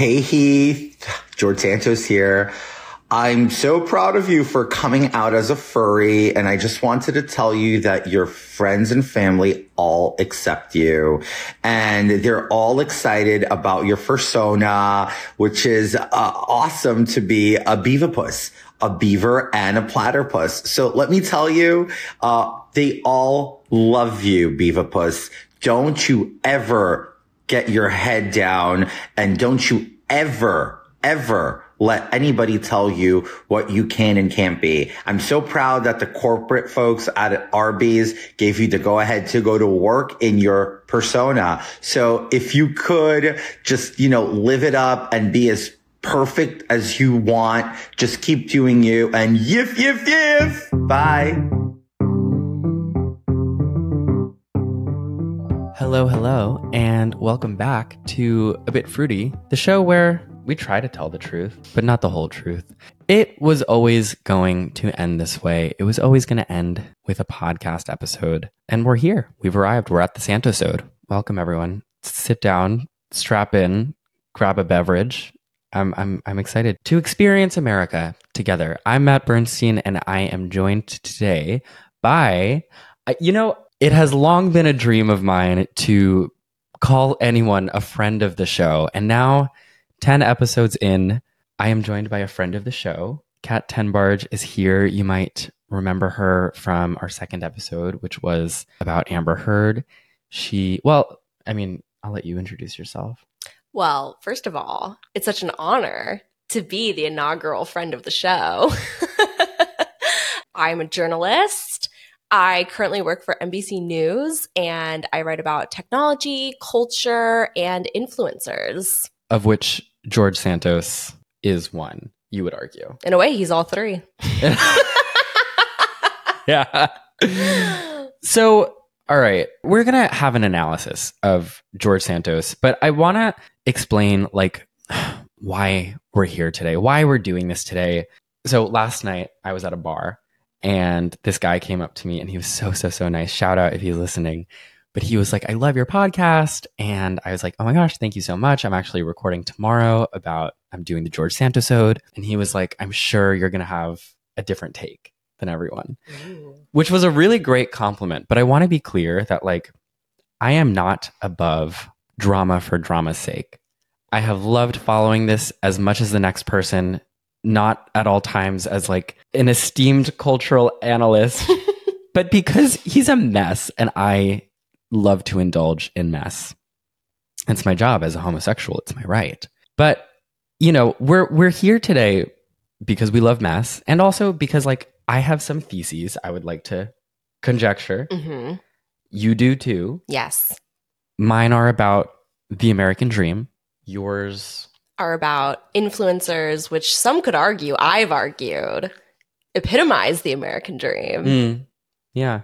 Hey Heath, George Santos here. I'm so proud of you for coming out as a furry. And I just wanted to tell you that your friends and family all accept you and they're all excited about your persona, which is uh, awesome to be a beaverpuss, a beaver and a platypus. So let me tell you, uh, they all love you, beaverpuss. Don't you ever get your head down and don't you ever, ever let anybody tell you what you can and can't be. I'm so proud that the corporate folks at Arby's gave you the go ahead to go to work in your persona. So if you could just, you know, live it up and be as perfect as you want, just keep doing you and yiff, yiff, yiff. Bye. Hello, hello, and welcome back to A Bit Fruity, the show where we try to tell the truth, but not the whole truth. It was always going to end this way. It was always going to end with a podcast episode. And we're here. We've arrived. We're at the Santosode. Welcome, everyone. Sit down, strap in, grab a beverage. I'm, I'm, I'm excited to experience America together. I'm Matt Bernstein, and I am joined today by, uh, you know, it has long been a dream of mine to call anyone a friend of the show. And now 10 episodes in, I am joined by a friend of the show. Kat Tenbarge is here. You might remember her from our second episode, which was about Amber Heard. She, well, I mean, I'll let you introduce yourself. Well, first of all, it's such an honor to be the inaugural friend of the show. I'm a journalist. I currently work for NBC News and I write about technology, culture, and influencers. Of which George Santos is one, you would argue. In a way, he's all three. yeah. So, all right, we're going to have an analysis of George Santos, but I want to explain like why we're here today, why we're doing this today. So, last night I was at a bar and this guy came up to me and he was so, so, so nice. Shout out if he's listening but he was like, I love your podcast. And I was like, oh my gosh, thank you so much. I'm actually recording tomorrow about, I'm doing the George Santos ode. And he was like, I'm sure you're going to have a different take than everyone, Ooh. which was a really great compliment. But I want to be clear that, like, I am not above drama for drama's sake. I have loved following this as much as the next person, not at all times as like an esteemed cultural analyst, but because he's a mess and I love to indulge in mess. It's my job as a homosexual. It's my right. But, you know, we're we're here today because we love mess and also because like I have some theses I would like to conjecture. Mm-hmm. You do too. Yes. Mine are about the American dream. Yours are about influencers, which some could argue, I've argued, epitomize the American dream. Mm. Yeah.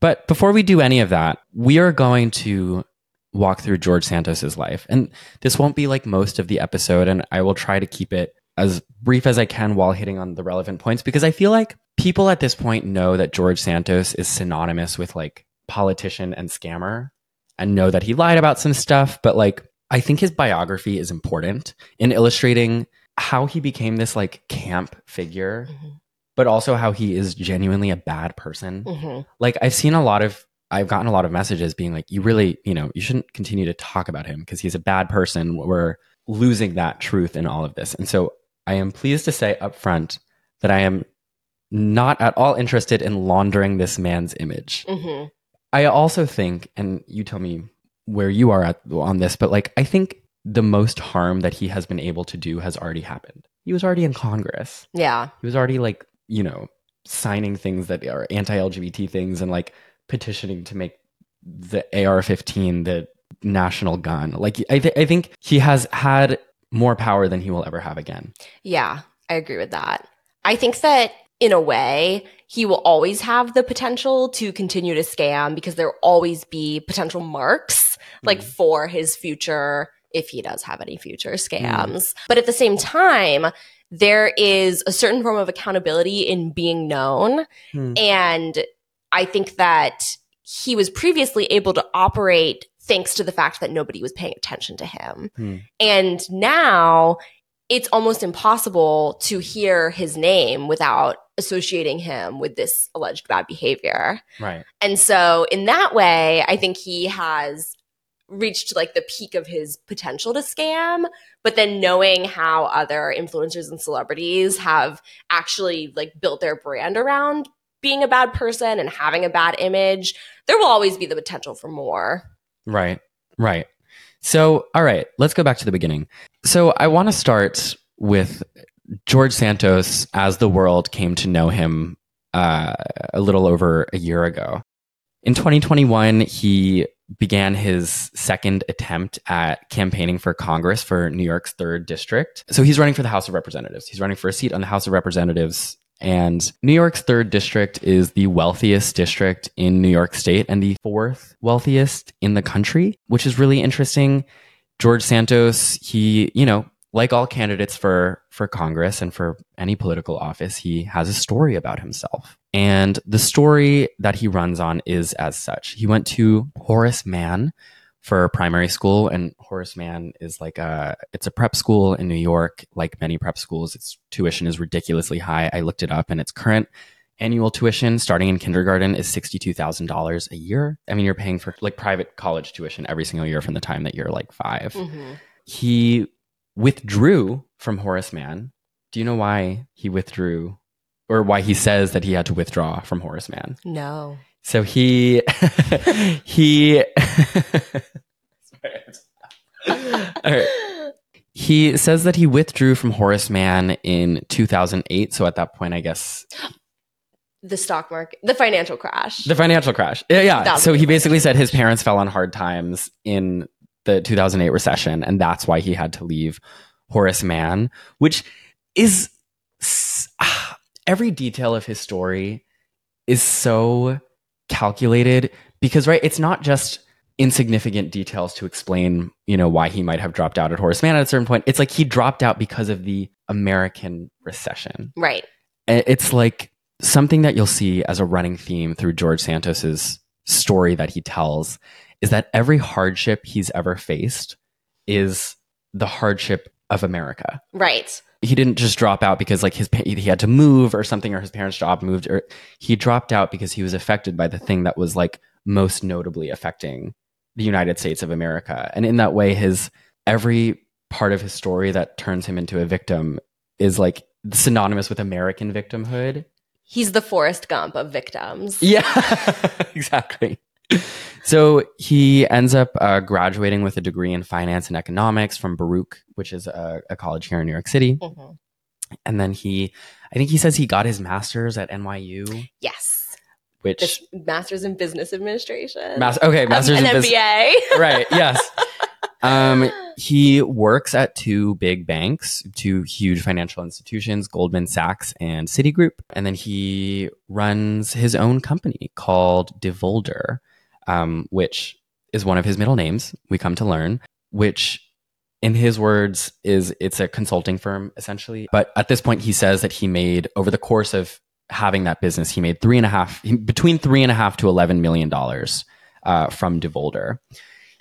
But before we do any of that, we are going to walk through George Santos's life. And this won't be like most of the episode, and I will try to keep it as brief as I can while hitting on the relevant points because I feel like people at this point know that George Santos is synonymous with like politician and scammer and know that he lied about some stuff, but like I think his biography is important in illustrating how he became this like camp figure mm-hmm but also how he is genuinely a bad person. Mm-hmm. Like I've seen a lot of I've gotten a lot of messages being like, you really, you know, you shouldn't continue to talk about him because he's a bad person. We're losing that truth in all of this. And so I am pleased to say up front that I am not at all interested in laundering this man's image. Mm-hmm. I also think, and you tell me where you are at on this, but like I think the most harm that he has been able to do has already happened. He was already in Congress. Yeah. He was already like you know, signing things that are anti-LGBT things and like petitioning to make the AR-15 the national gun. Like I, th- I think he has had more power than he will ever have again. Yeah, I agree with that. I think that in a way, he will always have the potential to continue to scam because there will always be potential marks like mm. for his future if he does have any future scams. Mm. But at the same time, there is a certain form of accountability in being known. Hmm. And I think that he was previously able to operate thanks to the fact that nobody was paying attention to him. Hmm. And now it's almost impossible to hear his name without associating him with this alleged bad behavior. Right. And so, in that way, I think he has reached like the peak of his potential to scam. But then knowing how other influencers and celebrities have actually like built their brand around being a bad person and having a bad image, there will always be the potential for more. Right. Right. So, all right, let's go back to the beginning. So, I want to start with George Santos as the world came to know him uh, a little over a year ago. In 2021, he began his second attempt at campaigning for Congress for New York's third district. So he's running for the House of Representatives. He's running for a seat on the House of Representatives. And New York's third district is the wealthiest district in New York State and the fourth wealthiest in the country, which is really interesting. George Santos, he, you know, like all candidates for for Congress and for any political office, he has a story about himself. And the story that he runs on is as such. He went to Horace Mann for primary school and Horace Mann is like a it's a prep school in New York like many prep schools its tuition is ridiculously high I looked it up and its current annual tuition starting in kindergarten is $62,000 a year I mean you're paying for like private college tuition every single year from the time that you're like 5 Mhm. he withdrew from Horace Mann. Do you know why he withdrew or why he says that he had to withdraw from Horace Mann? No. So he he All right. He says that he withdrew from Horace Mann in 2008. So at that point, I guess The stock market, the financial crash. the financial crash. Yeah, yeah. So he basically said his parents fell on hard times in the 2008 recession, and that's why he had to leave Horace Mann, which is ah, every detail of his story is so calculated because right, it's not just insignificant details to explain, you know, why he might have dropped out at Horace Mann at a certain point. It's like he dropped out because of the American recession. right. It's like something that you'll see as a running theme through George Santos's story that he tells is that every hardship he's ever faced is the hardship of America. Right. He didn't just drop out because like his pa- he had to move or something or his parents' job moved or he dropped out because he was affected by the thing that was like most notably affecting the United States of America. And in that way his every part of his story that turns him into a victim is like synonymous with American victimhood. He's the Forrest Gump of victims. Yeah, exactly. So he ends up uh, graduating with a degree in finance and economics from Baruch, which is a, a college here in New York City. Mhm. And then he, I think he says he got his master's at NYU, Yes. which This master's in business administration. mas- okay, master's Um, in an business. MBA. right? Yes. Um, he works at two big banks, two huge financial institutions, Goldman Sachs and Citigroup. And then he runs his own company called Devolder, um, which is one of his middle names, we come to learn, which in his words is it's a consulting firm essentially. But at this point, he says that he made over the course of having that business, he made three and a half, between three and a half to $11 million uh, from Devolder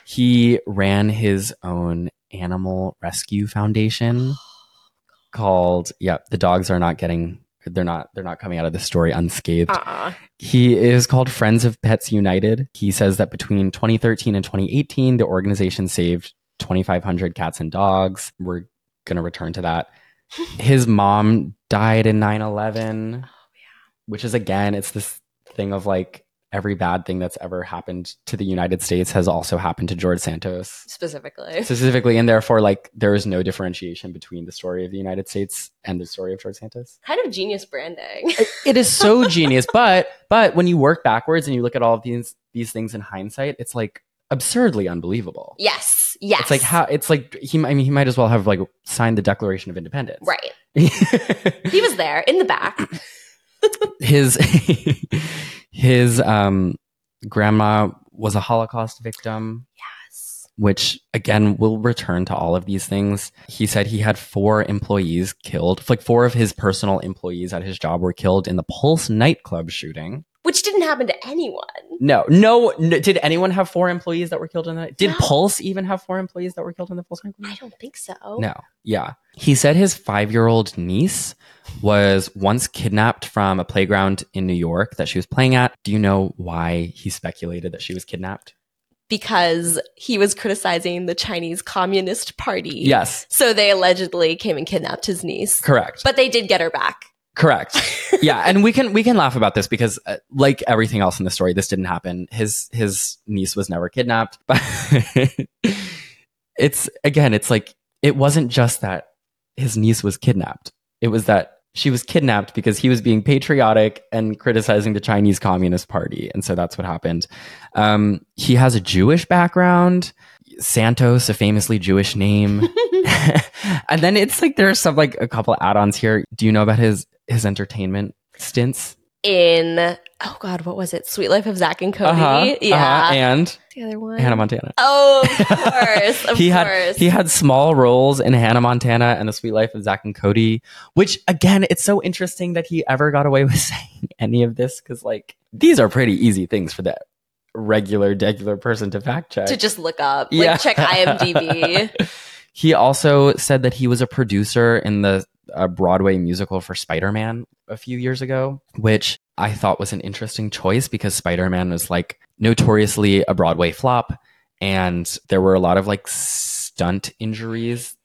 he ran his own animal rescue foundation called yeah the dogs are not getting they're not they're not coming out of this story unscathed. Uh-uh. he is called friends of pets united. He says that between 2013 and 2018 the organization saved 2500 cats and dogs. We're going to return to that. His mom died in 9-11 which is again it's this thing of like every bad thing that's ever happened to the united states has also happened to george santos Specifically. specifically and therefore like there is no differentiation between the story of the united states and the story of george santos Kind of genius branding. it is so genius but but when you work backwards and you look at all of these these things in hindsight it's like absurdly unbelievable yes. Yes. it's like how it's like he i mean he might as well have like signed the declaration of independence right He was there in the back. his his um grandma was a holocaust victim Yes. which again will return to all of these things. He said he had four employees killed, like four of his personal employees at his job were killed in the Pulse nightclub shooting. Which didn't happen to anyone. No, no, no. Did anyone have four employees that were killed in that? Did No. Pulse even have four employees that were killed in the Volkswagen? I don't think so. No. Yeah. He said his five year old niece was once kidnapped from a playground in New York that she was playing at. Do you know why he speculated that she was kidnapped? Because he was criticizing the Chinese Communist Party. Yes. So they allegedly came and kidnapped his niece. Correct. But they did get her back. Correct. yeah, and we can we can laugh about this because uh, like everything else in the story this didn't happen. His his niece was never kidnapped. But it's again it's like it wasn't just that his niece was kidnapped. It was that she was kidnapped because he was being patriotic and criticizing the Chinese Communist Party. And so that's what happened. Um, he has a Jewish background. Santos, a famously Jewish name. and then it's like there's some like a couple add-ons here. Do you know about his his entertainment stints? In oh god, what was it? Sweet Life of Zach and Cody. Uh-huh, yeah. uh-huh, and the other one. Hannah Montana. Oh, of course. Of he course. had he had small roles in Hannah Montana and The Sweet Life of Zach and Cody, which again, it's so interesting that he ever got away with saying any of this because like these are pretty easy things for that regular, regular person to fact check. to just look up. Yeah. Like check IMDb. he also said that he was a producer in the uh, Broadway musical for Spider Man a few years ago, which I thought was an interesting choice because Spider Man was like notoriously a Broadway flop. And there were a lot of like stunt injuries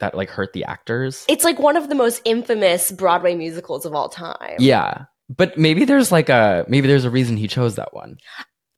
that like hurt the actors. it's like one of the most infamous Broadway musicals of all time. Yeah. But maybe there's like a maybe there's a reason he chose that one.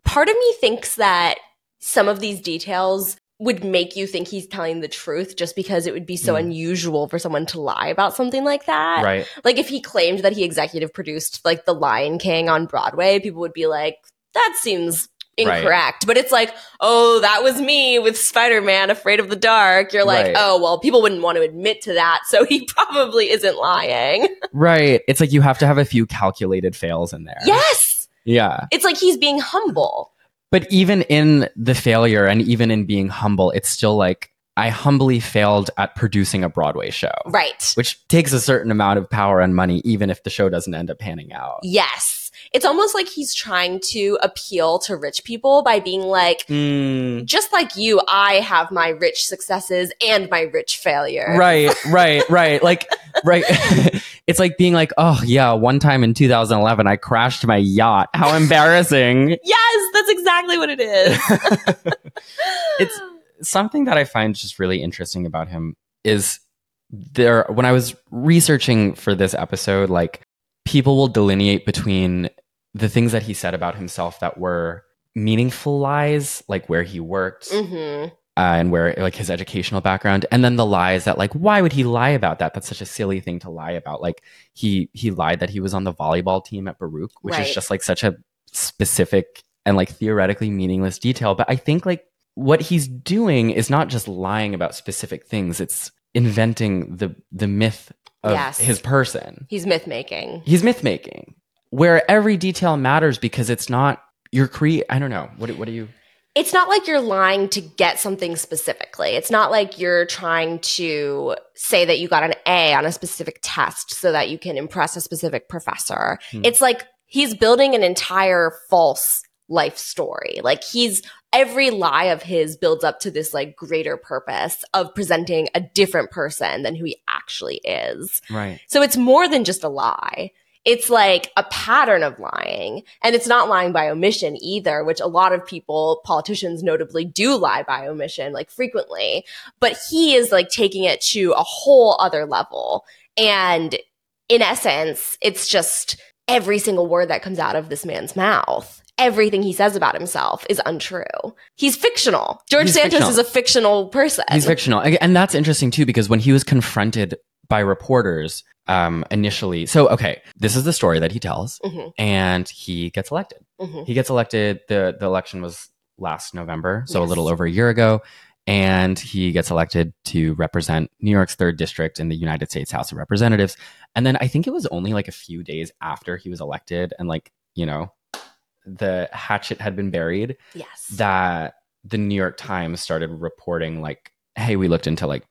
Part of me thinks that some of these details would make you think he's telling the truth just because it would be so Mm. unusual for someone to lie about something like that. Right. Like if he claimed that he executive produced like The Lion King on Broadway, people would be like, that seems Right. incorrect. But it's like, oh, that was me with Spider-Man Afraid of the Dark. You're like, Right. oh, well, people wouldn't want to admit to that, so he probably isn't lying. Right. It's like you have to have a few calculated fails in there. yes. Yeah. It's like he's being humble. But even in the failure and even in being humble, it's still like I humbly failed at producing a Broadway show, Right. which takes a certain amount of power and money, even if the show doesn't end up panning out. Yes. It's almost like he's trying to appeal to rich people by being like, Mm, just like you, I have my rich successes and my rich failure. right, right, right. Like, right. it's like being like, oh, yeah, one time in 2011, I crashed my yacht. How embarrassing. Yes, that's exactly what it is. It's- something that I find just really interesting about him is there when I was researching for this episode, like people will delineate between the things that he said about himself that were meaningful lies, like where he worked hmm uh, and where like his educational background, and then the lies that like why would he lie about that? That's such a silly thing to lie about. Like he he lied that he was on the volleyball team at Baruch, which Right. is just like such a specific and like theoretically meaningless detail. But I think like what he's doing is not just lying about specific things; it's inventing the the myth of Yes. his person. He's myth making. He's myth making, where every detail matters because it's not your cre. I don't know. What what do you? It's not like you're lying to get something specifically. It's not like you're trying to say that you got an A on a specific test so that you can impress a specific professor. Hmm. It's like he's building an entire false life story. Like he's every lie of his builds up to this like greater purpose of presenting a different person than who he actually is. Right. So it's more than just a lie. It's like a pattern of lying. And it's not lying by omission either, which a lot of people, politicians notably, do lie by omission, like frequently. But he is like taking it to a whole other level. And in essence, it's just every single word that comes out of this man's mouth. Everything he says about himself is untrue. He's fictional. George He's Santos fictional. is a fictional person. He's fictional, and and that's interesting too because when he was confronted by reporters um, initially, so okay, this is the story that he tells, Mhm, and he gets elected. mhm. He gets elected. the The election was last November, so a little over a year ago, and he gets elected to represent New York's third district in the United States House of Representatives. And then I think it was only like a few days after he was elected, and like you know, the hatchet had been buried Yes. that the New York Times started reporting like, "Hey, we looked into like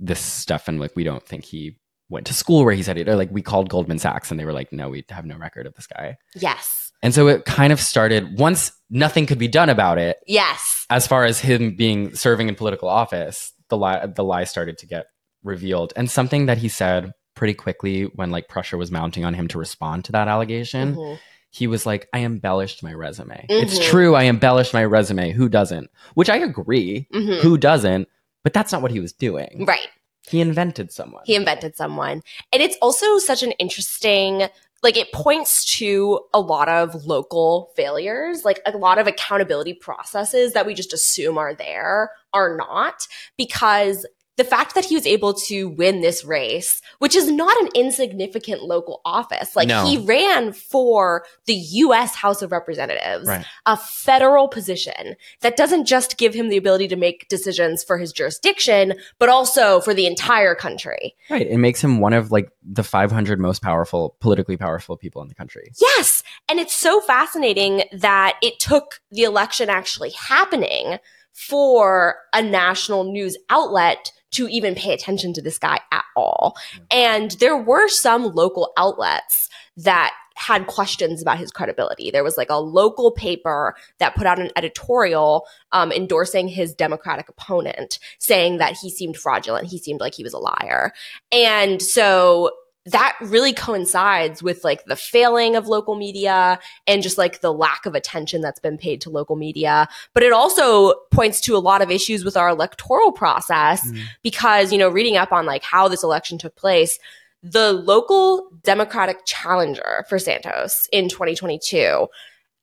this stuff and like we don't think he went to school where he said it." Or like we called Goldman Sachs and they were like, "No, we have no record of this guy." Yes. And so it kind of started once nothing could be done about it, Yes. as far as him being serving in political office, the lie the lie started to get revealed. And something that he said pretty quickly when like pressure was mounting on him to respond to that allegation, Mhm. he was like, I embellished my resume. It's Mhm. true, I embellished my resume. Who doesn't? Which I agree. Mhm. Who doesn't? But that's not what he was doing. Right. He invented someone. He invented someone. And it's also such an interesting like it points to a lot of local failures, like a lot of accountability processes that we just assume are there are not because the fact that he was able to win this race, which is not an insignificant local office, like No. he ran for the US House of Representatives, Right. a federal position that doesn't just give him the ability to make decisions for his jurisdiction, but also for the entire country. Right. It makes him one of like the 500 most powerful, politically powerful people in the country. Yes. And it's so fascinating that it took the election actually happening for a national news outlet to even pay attention to this guy at all. And there were some local outlets that had questions about his credibility. There was like a local paper that put out an editorial um, endorsing his Democratic opponent, saying that he seemed fraudulent. He seemed like he was a liar. And so that really coincides with like the failing of local media and just like the lack of attention that's been paid to local media. But it also points to a lot of issues with our electoral process mm. because, you know, reading up on like how this election took place, the local Democratic challenger for Santos in 2022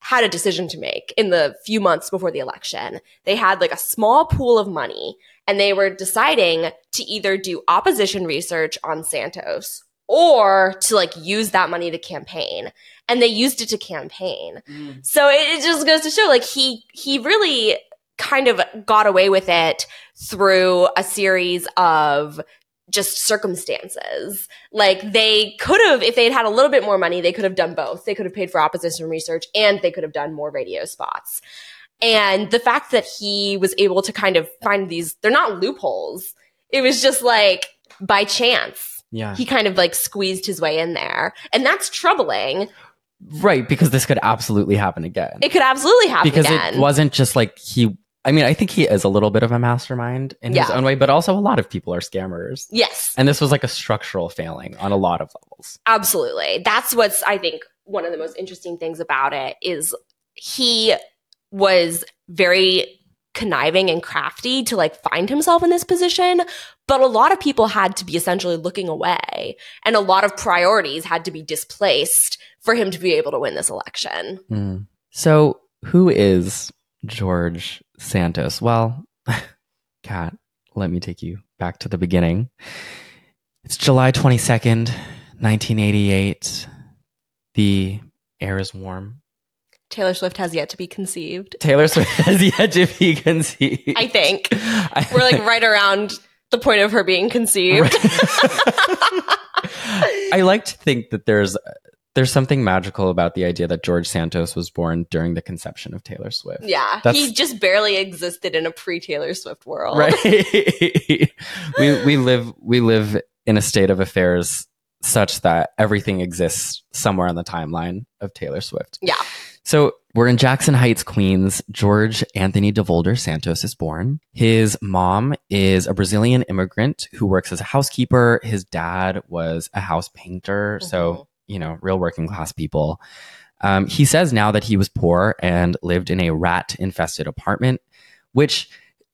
had a decision to make in the few months before the election. They had like a small pool of money and they were deciding to either do opposition research on Santos or to like use that money to campaign. And they used it to campaign. Mm. So it, it just goes to show like he he really kind of got away with it through a series of just circumstances. Like they could have, if they'd had a little bit more money, they could have done both. They could have paid for opposition research and they could have done more radio spots. And the fact that he was able to kind of find these, they're not loopholes. It was just like by chance. Yeah. He kind of like squeezed his way in there. And that's troubling. right. Because this could absolutely happen again. It could absolutely happen because again. it wasn't just like he, I mean, I think he is a little bit of a mastermind in his own way, but also a lot of people are scammers. yes. And this was like a structural failing on a lot of levels. Absolutely. That's what's I think one of the most interesting things about it is he was very conniving and crafty to like find himself in this position, but a lot of people had to be essentially looking away and a lot of priorities had to be displaced for him to be able to win this election. Hmm. So, who is George Santos? Well, Kat, let me take you back to the beginning. It's July 22nd, 1988. The air is warm. Taylor Swift has yet to be conceived. Taylor Swift has yet to be conceived. I think. I- We're like right around the point of her being conceived. I like to think that there's there's something magical about the idea that George Santos was born during the conception of Taylor Swift. Yeah, That's- he just barely existed in a pre-Taylor Swift world. Right. we we live we live in a state of affairs such that everything exists somewhere on the timeline of Taylor Swift. Yeah. So we're in Jackson Heights, Queens. George Anthony DeVolder Santos is born. His mom is a Brazilian immigrant who works as a housekeeper. His dad was a house painter. Mhm. So, you know, real working class people. Um, he says now that he was poor and lived in a rat infested apartment, which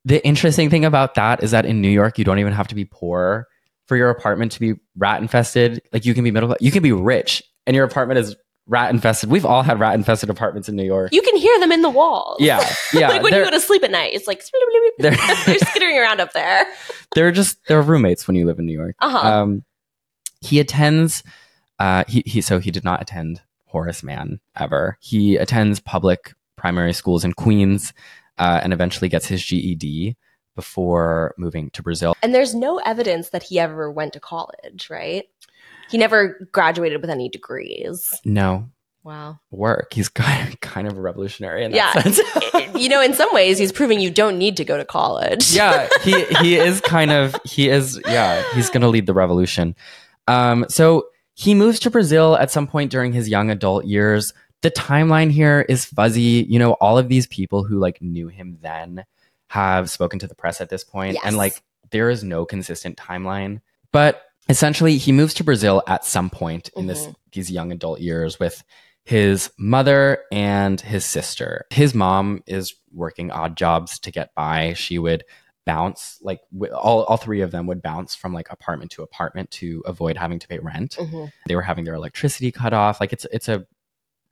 the interesting thing about that is that in New York, you don't even have to be poor for your apartment to be rat infested. Like you can be middle class, you can be rich and your apartment is rat infested. We've all had rat infested apartments in New York. You can hear them in the walls. Yeah, yeah. like when you go to sleep at night, it's like they're, they're skittering around up there. they're just they're roommates when you live in New York. Uh-huh. Um, he attends. Uh, he he. So he did not attend Horace Mann ever. He attends public primary schools in Queens, uh, and eventually gets his GED before moving to Brazil. And there's no evidence that he ever went to college, right? He never graduated with any degrees. No Wow. work. He's kind of, kind of a revolutionary in Yeah. that sense. you know, in some ways, he's proving you don't need to go to college. yeah, he he is kind of he is yeah, he's going to lead the revolution. Um so he moves to Brazil at some point during his young adult years the timeline here is fuzzy. You know, all of these people who like knew him then have spoken to the press at this point, Yes. and like there is no consistent timeline. But essentially, he moves to Brazil at some point in this Mhm. these young adult years with his mother and his sister. His mom is working odd jobs to get by. She would bounce like all all three of them would bounce from like apartment to apartment to avoid having to pay rent. hmm They were having their electricity cut off. Like it's it's a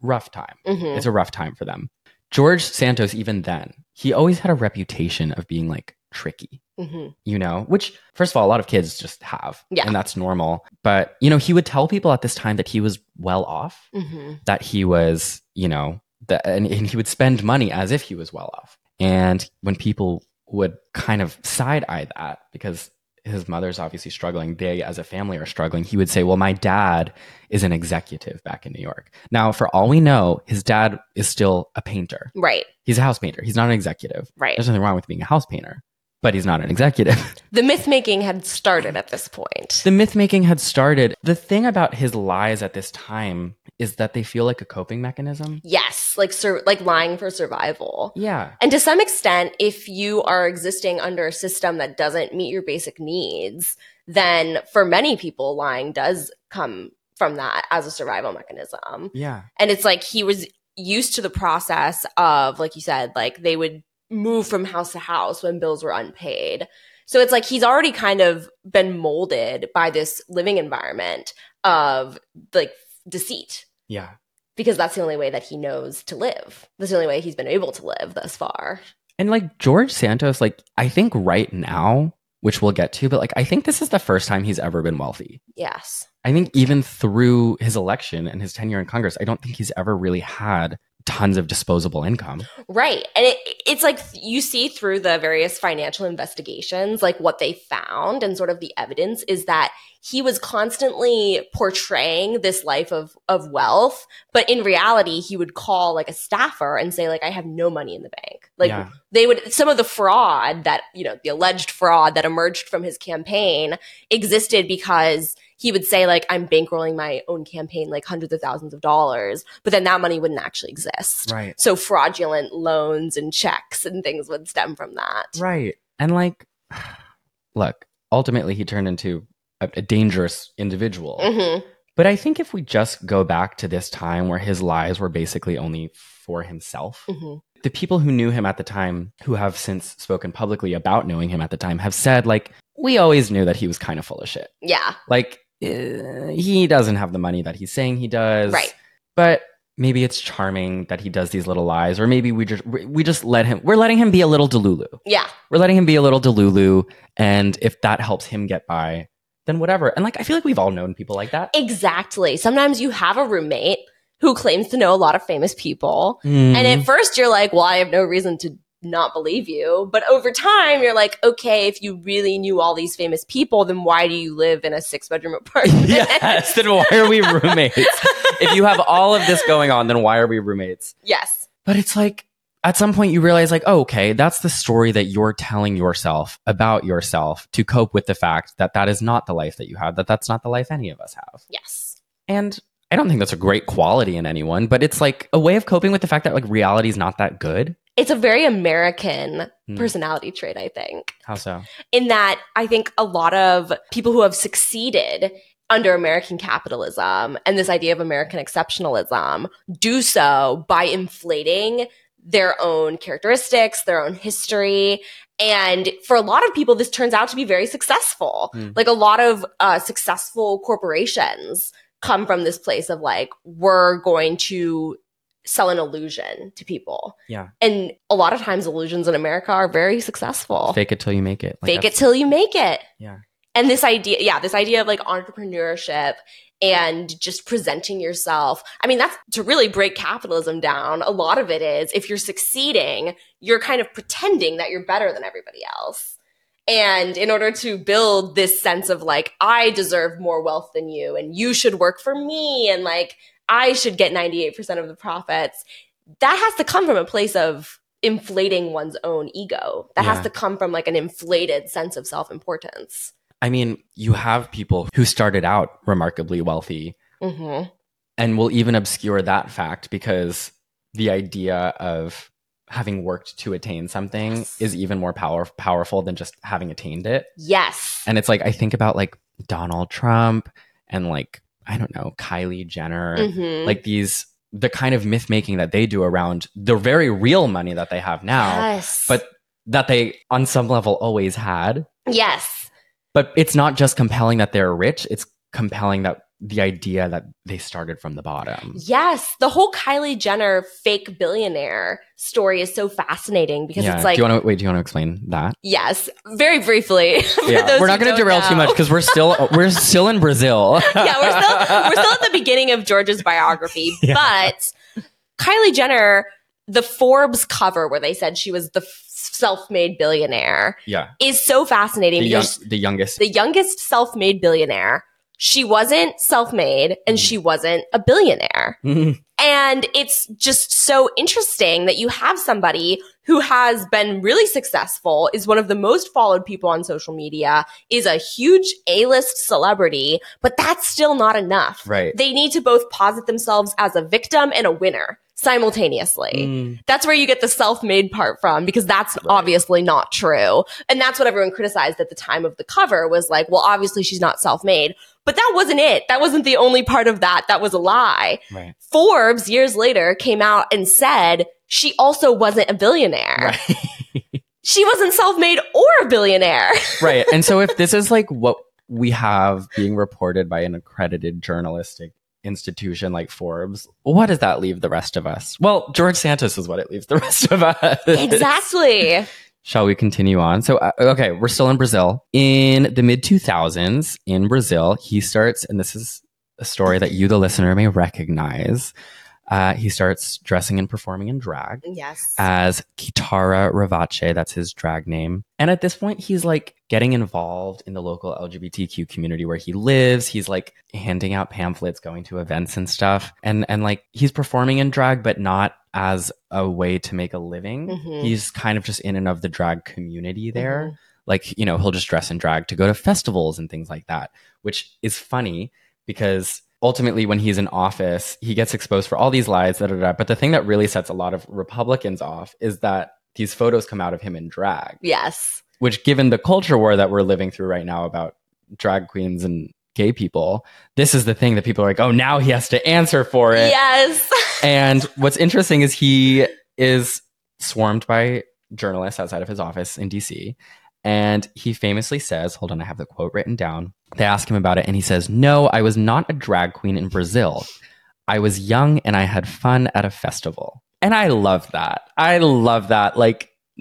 rough time. hmm It's a rough time for them. George Santos even then, he always had a reputation of being like tricky hmm you know, which first of all, a lot of kids just have. Yeah. And that's normal. But, you know, he would tell people at this time that he was well off, hmm that he was, you know, that, and, and he would spend money as if he was well off. And when people would kind of side eye that because his mother's obviously struggling, they as a family are struggling, he would say, Well, my dad is an executive back in New York. Now, for all we know, his dad is still a painter. Right. He's a house painter. He's not an executive. Right. There's nothing wrong with being a house painter, but he's not an executive. The myth making had started at this point. the myth making had started. The thing about his lies at this time is that they feel like a coping mechanism. Yes, like sur- like lying for survival. Yeah. And to some extent, if you are existing under a system that doesn't meet your basic needs, then for many people, lying does come from that as a survival mechanism. Yeah. And it's like he was used to the process of, like you said, like they would move from house to house when bills were unpaid. So it's like he's already kind of been molded by this living environment of like deceit Yeah. because that's the only way that he knows to live. That's the only way he's been able to live thus far. And like George Santos, like I think right now, which we'll get to, but like I think this is the first time he's ever been wealthy. Yes. I think even through his election and his tenure in Congress, I don't think he's ever really had tons of disposable income. Right. And it, it's like you see through the various financial investigations, like what they found and sort of the evidence is that he was constantly portraying this life of, of wealth. But in reality, he would call like a staffer and say, like, I have no money in the bank. Like yeah. they would, some of the fraud that, you know, the alleged fraud that emerged from his campaign existed because he would say like i'm bankrolling my own campaign like hundreds of thousands of dollars but then that money wouldn't actually exist Right. so fraudulent loans and checks and things would stem from that Right. And like, look, ultimately he turned into a, a dangerous individual. hmm But I think if we just go back to this time where his lies were basically only for himself, hmm the people who knew him at the time, who have since spoken publicly about knowing him at the time, have said, like, we always knew that he was kind of full of shit. yeah Like, he doesn't have the money that he's saying he does. Right. But maybe it's charming that he does these little lies, or maybe we just we we just let him. We're letting him be a little delulu. yeah We're letting him be a little delulu, and if that helps him get by, then whatever. And like, I feel like we've all known people like that. exactly sometimes you have a roommate who claims to know a lot of famous people Mm. and at first you're like well i have no reason to not believe you but over time you're like okay if you really knew all these famous people then why do you live in a six bedroom apartment yes, then why are we roommates? if you have all of this going on, then why are we roommates? yes But it's like at some point you realize, like, oh, okay, that's the story that you're telling yourself about yourself to cope with the fact that that is not the life that you have, that that's not the life any of us have. yes And I don't think that's a great quality in anyone, but it's like a way of coping with the fact that like reality is not that good. It's a very american Hmm. personality trait i think How so? in that I think a lot of people who have succeeded under American capitalism and this idea of American exceptionalism do so by inflating their own characteristics, their own history. And for a lot of people, this turns out to be very successful. Mm. Like a lot of uh, successful corporations come from this place of like, we're going to sell an illusion to people. Yeah. And a lot of times illusions in America are very successful Fake it till you make it. Like, fake it till you make it. Yeah. And this idea, yeah, this idea of like entrepreneurship and just presenting yourself. I mean, that's to really break capitalism down. A lot of it is if you're succeeding, you're kind of pretending that you're better than everybody else. And in order to build this sense of like, I deserve more wealth than you and you should work for me and like, I should get 98% of the profits, that has to come from a place of inflating one's own ego. That Yeah. has to come from like an inflated sense of self importance. I mean, you have people who started out remarkably wealthy hmm and will even obscure that fact because the idea of having worked to attain something Yes. is even more power- powerful than just having attained it. Yes. And it's like I think about like Donald Trump and like I don't know, Kylie Jenner, Mhm. like these the kind of myth making that they do around the very real money that they have now, yes. but that they on some level always had. yes. But it's not just compelling that they're rich, it's compelling that the idea that they started from the bottom. Yes. The whole Kylie Jenner fake billionaire story is so fascinating because yeah. it's like do you want to wait? Do you want to explain that? Yes, very briefly. Yeah, we're not going to derail too much because we're still we're still in Brazil. yeah, we're still we're still at the beginning of George's biography, Yeah. but Kylie Jenner, the Forbes cover where they said she was the self-made billionaire, yeah. is so fascinating The, young, the youngest. the youngest self-made billionaire. She wasn't self-made and she mm-hmm. wasn't a billionaire. Mm-hmm. And it's just so interesting that you have somebody who has been really successful, is one of the most followed people on social media, is a huge A-list celebrity, but that's still not enough. right. They need to both posit themselves as a victim and a winner simultaneously. Mm, That's where you get the self-made part from because that's obviously not true. And that's what everyone criticized at the time of the cover was like, well, obviously she's not self-made. But that wasn't it. That wasn't the only part of that. That was a lie. right. Forbes years later came out and said she also wasn't a billionaire. Right. She wasn't self-made or a billionaire. right. And so if this is like what we have being reported by an accredited journalistic institution like Forbes, what does that leave the rest of us? Well, George Santos is what it leaves the rest of us. exactly. Shall we continue on? So, uh, okay, we're still in Brazil. In the mid 2000s in Brazil, he starts, and this is a story that you, the listener, may recognize. Uh, he starts dressing and performing in drag Yes. as Kitara Ravache. That's his drag name. And at this point, he's like getting involved in the local LGBTQ community where he lives. He's like handing out pamphlets, going to events and stuff. And, and like he's performing in drag, but not as a way to make a living. Mhm. He's kind of just in and of the drag community there. Mhm. Like, you know, he'll just dress in drag to go to festivals and things like that, which is funny because ultimately when he's in office, he gets exposed for all these lies, da, da, da. But the thing that really sets a lot of Republicans off is that these photos come out of him in drag, Yes. which given the culture war that we're living through right now about drag queens and gay people, this is the thing that people are like, oh, now he has to answer for it. Yes. And what's interesting is he is swarmed by journalists outside of his office in DC. And he famously says, hold on, I have the quote written down. They ask him about it, and he says, No, I was not a drag queen in Brazil. I was young and I had fun at a festival. And I love that. I love that. Like,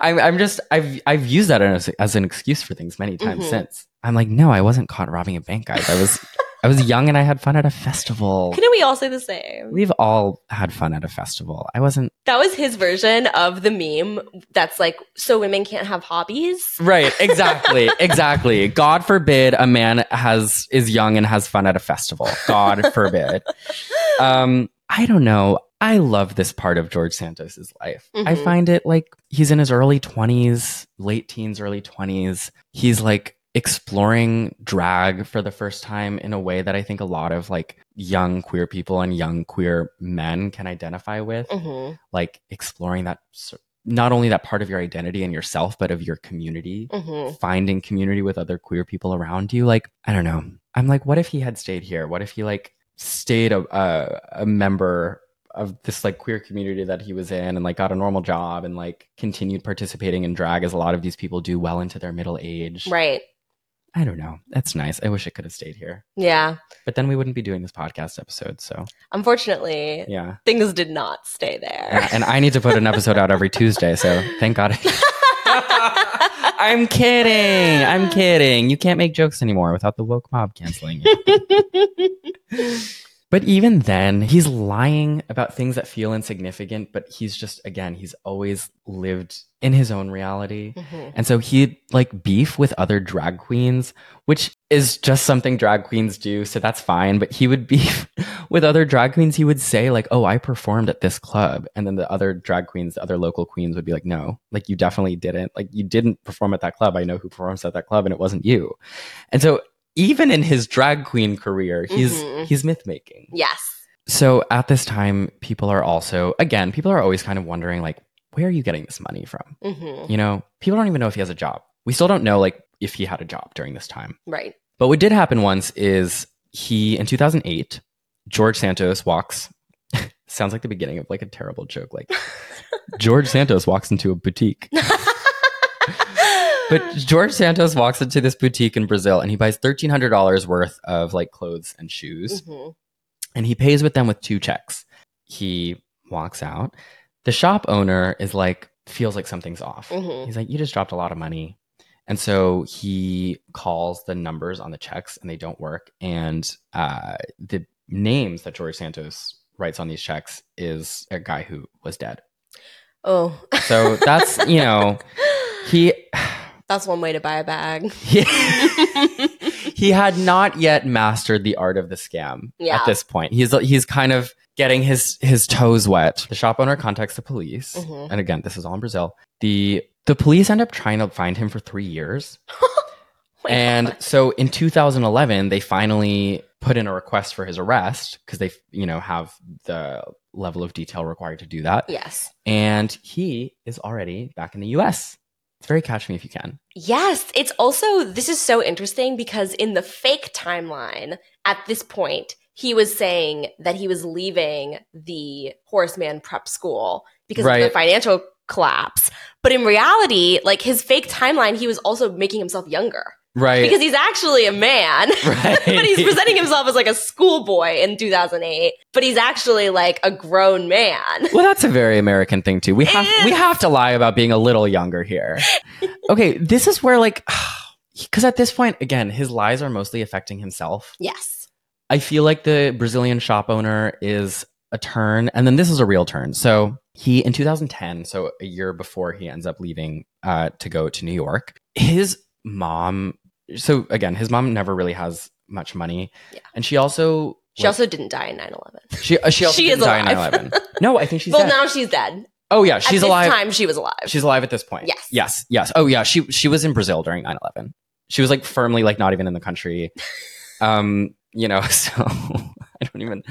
I'm, I'm just, I've, I've used that as, as an excuse for things many times Mhm. since. I'm like, no, I wasn't caught robbing a bank, guys. I was, I was young and I had fun at a festival. Couldn't we all say the same? We've all had fun at a festival. I wasn't That was his version of the meme that's like, so women can't have hobbies. right. Exactly. exactly. God forbid a man has is young and has fun at a festival. God forbid. Um, I don't know. I love this part of George Santos's life. I Mhm. find it like he's in his early twenties, late teens, early twenties. He's like exploring drag for the first time in a way that I think a lot of like young queer people and young queer men can identify with. hmm like exploring that not only that part of your identity and yourself but of your community. Hmm finding community with other queer people around you. Like i don't know. I'm like what if he had stayed here? What if he like stayed a, a, a member of this like queer community that he was in and like got a normal job and like continued participating in drag as a lot of these people do well into their middle age? Right. I don't know that's nice i wish it could have stayed here Yeah. but then we wouldn't be doing this podcast episode so Unfortunately, yeah things did not stay there. and, and I need to put an episode out every Tuesday, so thank God. I'm kidding. I'm kidding. You can't make jokes anymore without the woke mob canceling you. But even then, he's lying about things that feel insignificant, but he's just, again, he's always lived in his own reality. Mhm. And so he'd like beef with other drag queens, which is just something drag queens do. So that's fine. But he would beef with other drag queens. He would say, like, oh, I performed at this club. And then the other drag queens, the other local queens would be like, no, like, you definitely didn't. Like, you didn't perform at that club. I know who performs at that club and it wasn't you. And so even in his drag queen career, he's Mhm. he's myth making. Yes. So at this time, people are also again, people are always kind of wondering like, where are you getting this money from? hmm You know, people don't even know if he has a job. We still don't know like if he had a job during this time. Right. But what did happen once is he in 2008, George Santos walks. sounds like the beginning of like a terrible joke. Like George Santos walks into a boutique. But George Santos walks into this boutique in Brazil and he buys $1,300 worth of like clothes and shoes Mhm. and he pays with them with two checks. He walks out. The shop owner is like, feels like something's off. Mhm. He's like, You just dropped a lot of money. And so he calls the numbers on the checks and they don't work. And uh, the names that George Santos writes on these checks is a guy who was dead. Oh. So that's, you know, he. That's one way to buy a bag. he, he had not yet mastered the art of the scam Yeah. at this point. He's he's kind of getting his his toes wet. The shop owner contacts the police, Mhm. and again, this is all in Brazil. the The police end up trying to find him for three years, and God. so in 2011, they finally put in a request for his arrest because they you know have the level of detail required to do that, yes. and he is already back in the U.S. It's very catch me if you can. Yes, it's also this is so interesting because in the fake timeline at this point, he was saying that he was leaving the Horace Mann prep school because of the financial collapse. But in reality, like his fake timeline, he was also making himself younger Right. because he's actually a man. right. but he's presenting himself as like a schoolboy in 2008, but he's actually like a grown man. Well, that's a very American thing too. We have we have to lie about being a little younger here. okay, this is where like because at this point again, his lies are mostly affecting himself. Yes. I feel like the Brazilian shop owner is a turn, and then this is a real turn. So he in 2010, so a year before he ends up leaving uh, to go to New York, his mom. So again, his mom never really has much money, Yeah. and she also She also didn't die in 9 11. she uh, she also She didn't is die in alive. 9/11. No, I think she's well, dead. now she's dead. oh yeah, she's At alive. This time, she was alive. She's alive at this point. Yes. Yes. Yes. Oh yeah. She she was in Brazil during 9-11. She was like firmly like not even in the country. Um, you know, so I don't even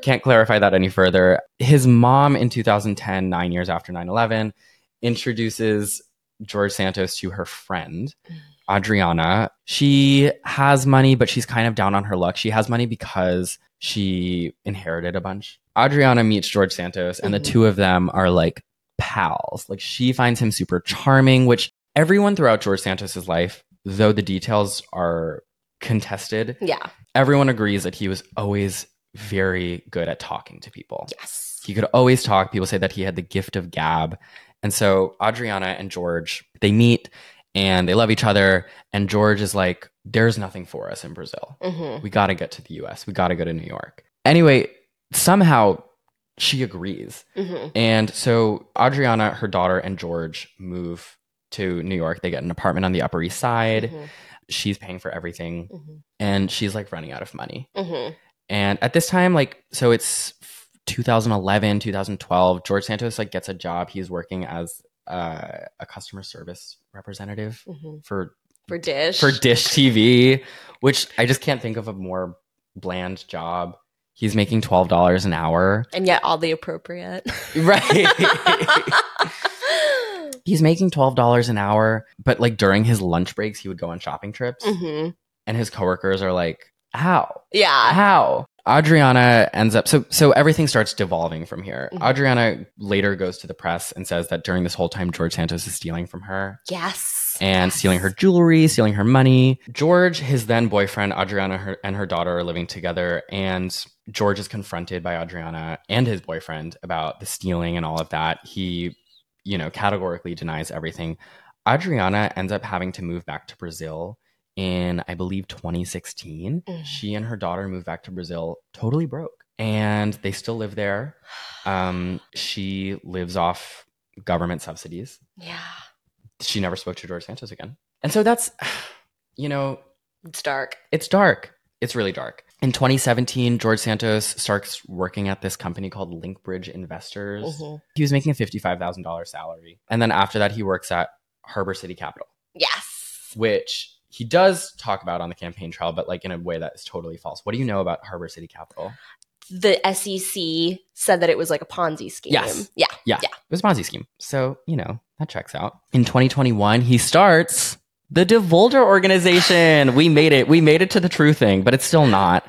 can't clarify that any further. His mom in 2010, nine years after 9-11, introduces George Santos to her friend. Adriana, she has money, but she's kind of down on her luck. She has money because she inherited a bunch. Adriana meets George Santos, and Mhm. the two of them are like pals. Like she finds him super charming, which everyone throughout George Santos's life, though the details are contested, yeah. everyone agrees that he was always very good at talking to people. Yes. He could always talk. People say that he had the gift of gab. And so Adriana and George, they meet and they love each other. And George is like, there's nothing for us in Brazil. hmm We got to get to the US. We got to go to New York. Anyway, somehow she agrees. hmm And so Adriana, her daughter, and George move to New York. They get an apartment on the Upper East Side. hmm She's paying for everything. hmm And she's like running out of money. hmm And at this time, like, so it's 2011, 2012, George Santos like gets a job. He's working as uh, a customer service representative hmm for For Dish. for Dish TV, which I just can't think of a more bland job. He's making twelve dollars an hour, and yet all the appropriate. right? He's making twelve dollars an hour, but like during his lunch breaks, he would go on shopping trips, hmm and his coworkers are like, "How? Yeah. How? Adriana ends up so so everything starts devolving from here. Mhm. Adriana later goes to the press and says that during this whole time George Santos is stealing from her Yes. and Yes. stealing her jewelry, stealing her money. George, his then boyfriend, Adriana her, and her daughter are living together and George is confronted by Adriana and his boyfriend about the stealing and all of that. He, you know, categorically denies everything. Adriana ends up having to move back to Brazil in, I believe, 2016. Mhm. She and her daughter moved back to Brazil totally broke. And they still live there. Um, she lives off government subsidies. Yeah. She never spoke to George Santos again. And so that's, you know, It's dark. it's dark. It's really dark. In 2017, George Santos starts working at this company called Linkbridge Investors. Mhm. He was making a $55,000 salary. And then after that, he works at Harbor City Capital, Yes. which he does talk about on the campaign trail, but like in a way that is totally false. What do you know about Harbor City Capital? The SEC said that it was like a Ponzi scheme. Yes. Yeah. Yeah, Yeah. it was a Ponzi scheme. So you know that checks out. In 2021, he starts the Devolder organization. we made it. We made it to the true thing, but it's still not.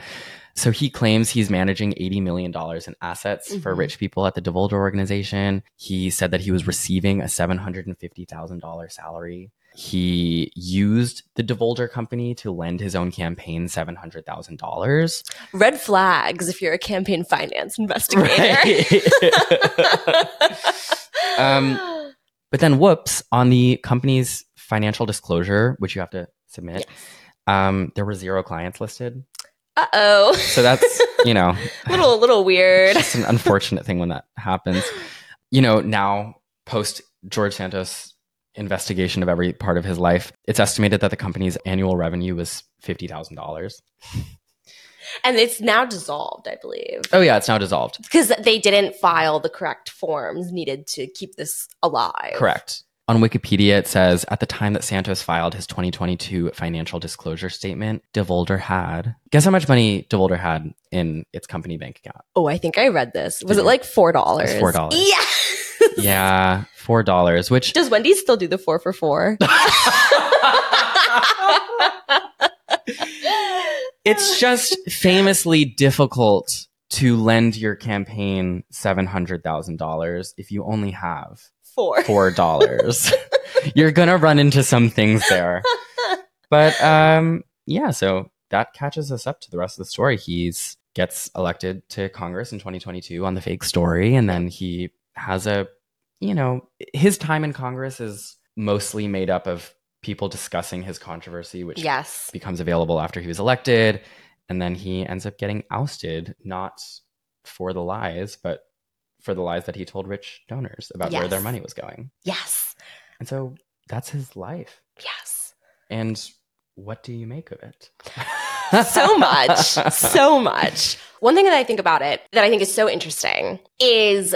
So he claims he's managing $80 million in assets for Mhm. rich people at the Devolder organization. He said that he was receiving a $750,000 salary. He used the Devolder company to lend his own campaign $700,000. Red flags if you're a campaign finance investigator. Um, But then, whoops, on the company's financial disclosure, which you have to submit, um, there were zero clients listed. uh oh. So that's, you know, a little a little weird. it's an unfortunate thing when that happens. You know, now post George Santos investigation of every part of his life, it's estimated that the company's annual revenue was $50,000. And it's now dissolved, I believe. Oh, yeah, it's now dissolved. Because they didn't file the correct forms needed to keep this alive. Correct. On Wikipedia, it says at the time that Santos filed his 2022 financial disclosure statement, Devolder had guess how much money Devolder had in its company bank account? Oh, I think I read this. Was Did it you? like four dollars? It's $4. Yeah. Yeah, four dollars. Which Does Wendy's still do the four for four? it's just famously difficult to lend your campaign seven hundred thousand dollars if you only have four. four dollars. You're gonna run into some things there. But um, yeah, so that catches us up to the rest of the story. He's gets elected to Congress in 2022 on the fake story, and then he has a, you know, his time in Congress is mostly made up of people discussing his controversy, which Yes. becomes available after he was elected, and then he ends up getting ousted, not for the lies, but for the lies that he told rich donors about where their money was going. Yes. And so that's his life. Yes. And what do you make of it? so much, so much. One thing that I think about it that I think is so interesting is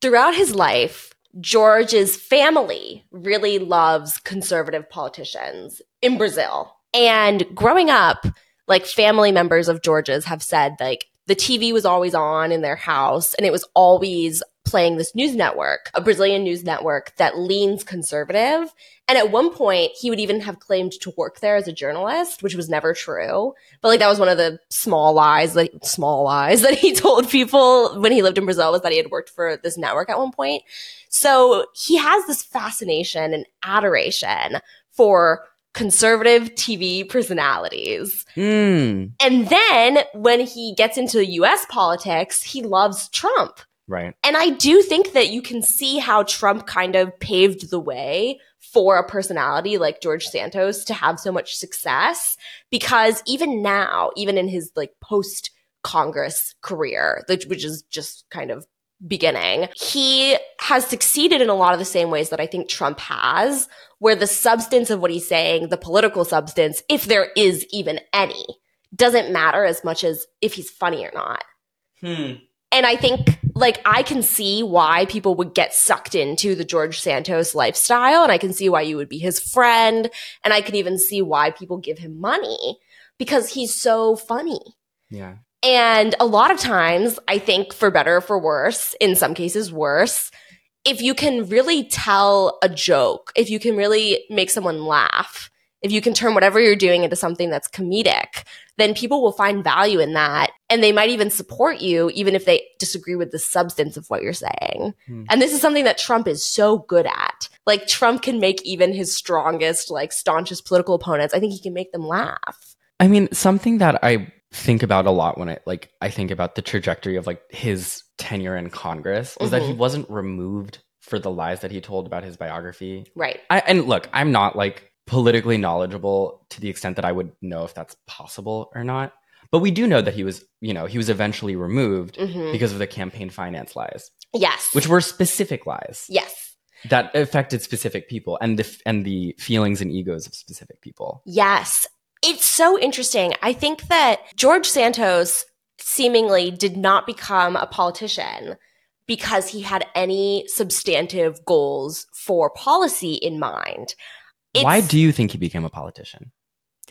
throughout his life, George's family really loves conservative politicians in Brazil. And growing up, like family members of George's have said, like, the TV was always on in their house and it was always playing this news network, a Brazilian news network that leans conservative. And at one point, he would even have claimed to work there as a journalist, which was never true. But like that was one of the small lies that small lies that he told people when he lived in Brazil was that he had worked for this network at one point. So he has this fascination and adoration for conservative TV personalities. Hmm. And then when he gets into US politics, he loves Trump. Right. And I do think that you can see how Trump kind of paved the way for a personality like George Santos to have so much success because even now, even in his like post Congress career, which is just kind of beginning, he has succeeded in a lot of the same ways that I think Trump has, where the substance of what he's saying, the political substance, if there is even any, doesn't matter as much as if he's funny or not. Hmm. And I think, like, I can see why people would get sucked into the George Santos lifestyle. And I can see why you would be his friend. And I can even see why people give him money because he's so funny. Yeah. And a lot of times, I think for better or for worse, in some cases worse, if you can really tell a joke, if you can really make someone laugh, if you can turn whatever you're doing into something that's comedic, then people will find value in that. And they might even support you, even if they disagree with the substance of what you're saying. Hmm. And this is something that Trump is so good at. Like, Trump can make even his strongest, like, staunchest political opponents, I think he can make them laugh. I mean, something that I think about a lot when I like I think about the trajectory of like his tenure in Congress was that he Mhm. wasn't removed for the lies that he told about his biography. Right. I, and look, I'm not like politically knowledgeable to the extent that I would know if that's possible or not. But we do know that he was, you know, he was eventually removed hmm because of the campaign finance lies, Yes. which were specific lies yes. that affected specific people and the and the feelings and egos of specific people. Yes. It's so interesting. I think that George Santos seemingly did not become a politician because he had any substantive goals for policy in mind. Why do you think he became a politician?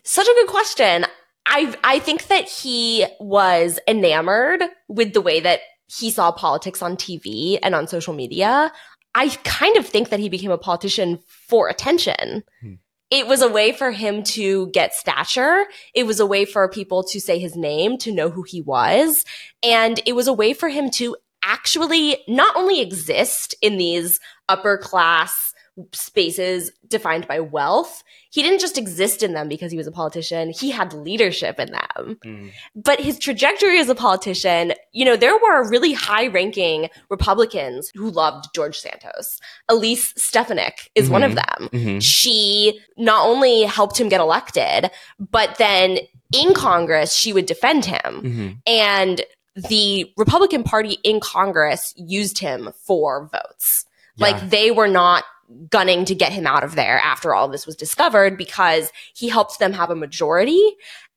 Such a good question. I I think that he was enamored with the way that he saw politics on TV and on social media. I kind of think that he became a politician for attention. Hmm. It was a way for him to get stature. It was a way for people to say his name, to know who he was. And it was a way for him to actually not only exist in these upper class spaces defined by wealth, he didn't just exist in them because he was a politician. He had leadership in them. Mm. But his trajectory as a politician, you know, there were really high ranking Republicans who loved George Santos. Elise Stefanik is one of Mhm. them. Mhm. She not only helped him get elected, but then in Congress, she would defend him. Mhm. And the Republican Party in Congress used him for votes. Yeah. Like they were not gunning to get him out of there after all this was discovered because he helped them have a majority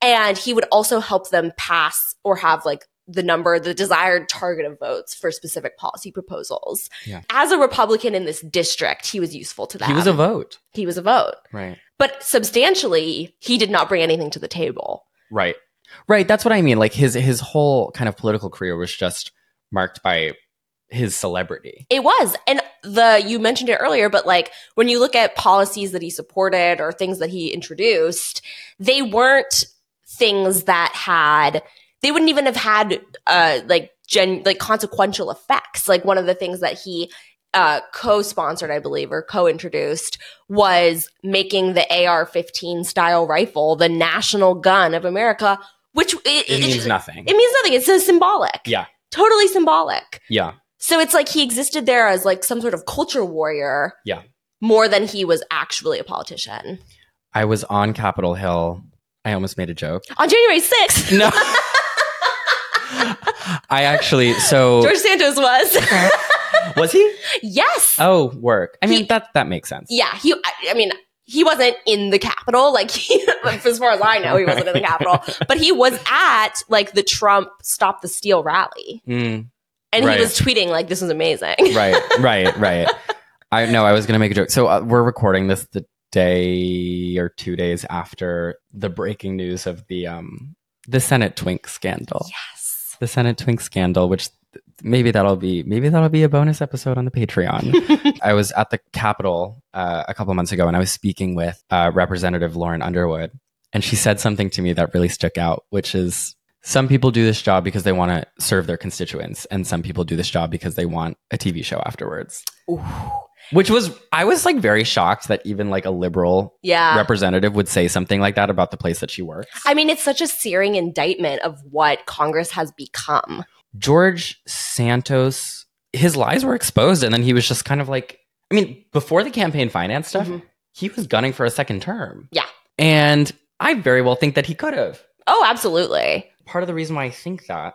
and he would also help them pass or have like the number, the desired target of votes for specific policy proposals. Yeah. As a Republican in this district, he was useful to them. he was a vote. He was a vote. Right. But substantially, he did not bring anything to the table. Right. Right. That's what I mean. Like his his whole kind of political career was just marked by his celebrity. It was. And the you mentioned it earlier, but like when you look at policies that he supported or things that he introduced, they weren't things that had they wouldn't even have had uh like gen like consequential effects. Like one of the things that he uh co-sponsored, I believe, or co-introduced was making the AR-15 style rifle the national gun of America, which it, It means nothing. It means nothing. It's so symbolic. Yeah. Totally symbolic. Yeah. So it's like he existed there as like some sort of culture warrior. Yeah. More than he was actually a politician. I was on Capitol Hill. I almost made a joke. On January 6th, No. I actually so George Santos was. was he? yes. Oh, work. I mean that that makes sense. Yeah, he I, I mean, he wasn't in the Capitol. Like, he, as far as I know, he wasn't in the Capitol. But he was at like the Trump Stop the Steal rally. Mm, And Right. he was tweeting like, this is amazing. right, right, right. I know I was going to make a joke. So uh, we're recording this the day or two days after the breaking news of the um the Senate twink scandal. Yes. The Senate twink scandal, which th- maybe that'll be maybe that'll be a bonus episode on the Patreon. I was at the Capitol uh, a couple months ago, and I was speaking with uh, Representative Lauren Underwood, and she said something to me that really stuck out, which is some people do this job because they want to serve their constituents, and some people do this job because they want a TV show afterwards. Ooh. Which was, I was like very shocked that even like a liberal Yeah. representative would say something like that about the place that she works. I mean, it's such a searing indictment of what Congress has become. George Santos, his lies were exposed, and then he was just kind of like, I mean, before the campaign finance stuff, Mhm. he was gunning for a second term. Yeah. And I very well think that he could have. Oh, absolutely. Part of the reason why I think that,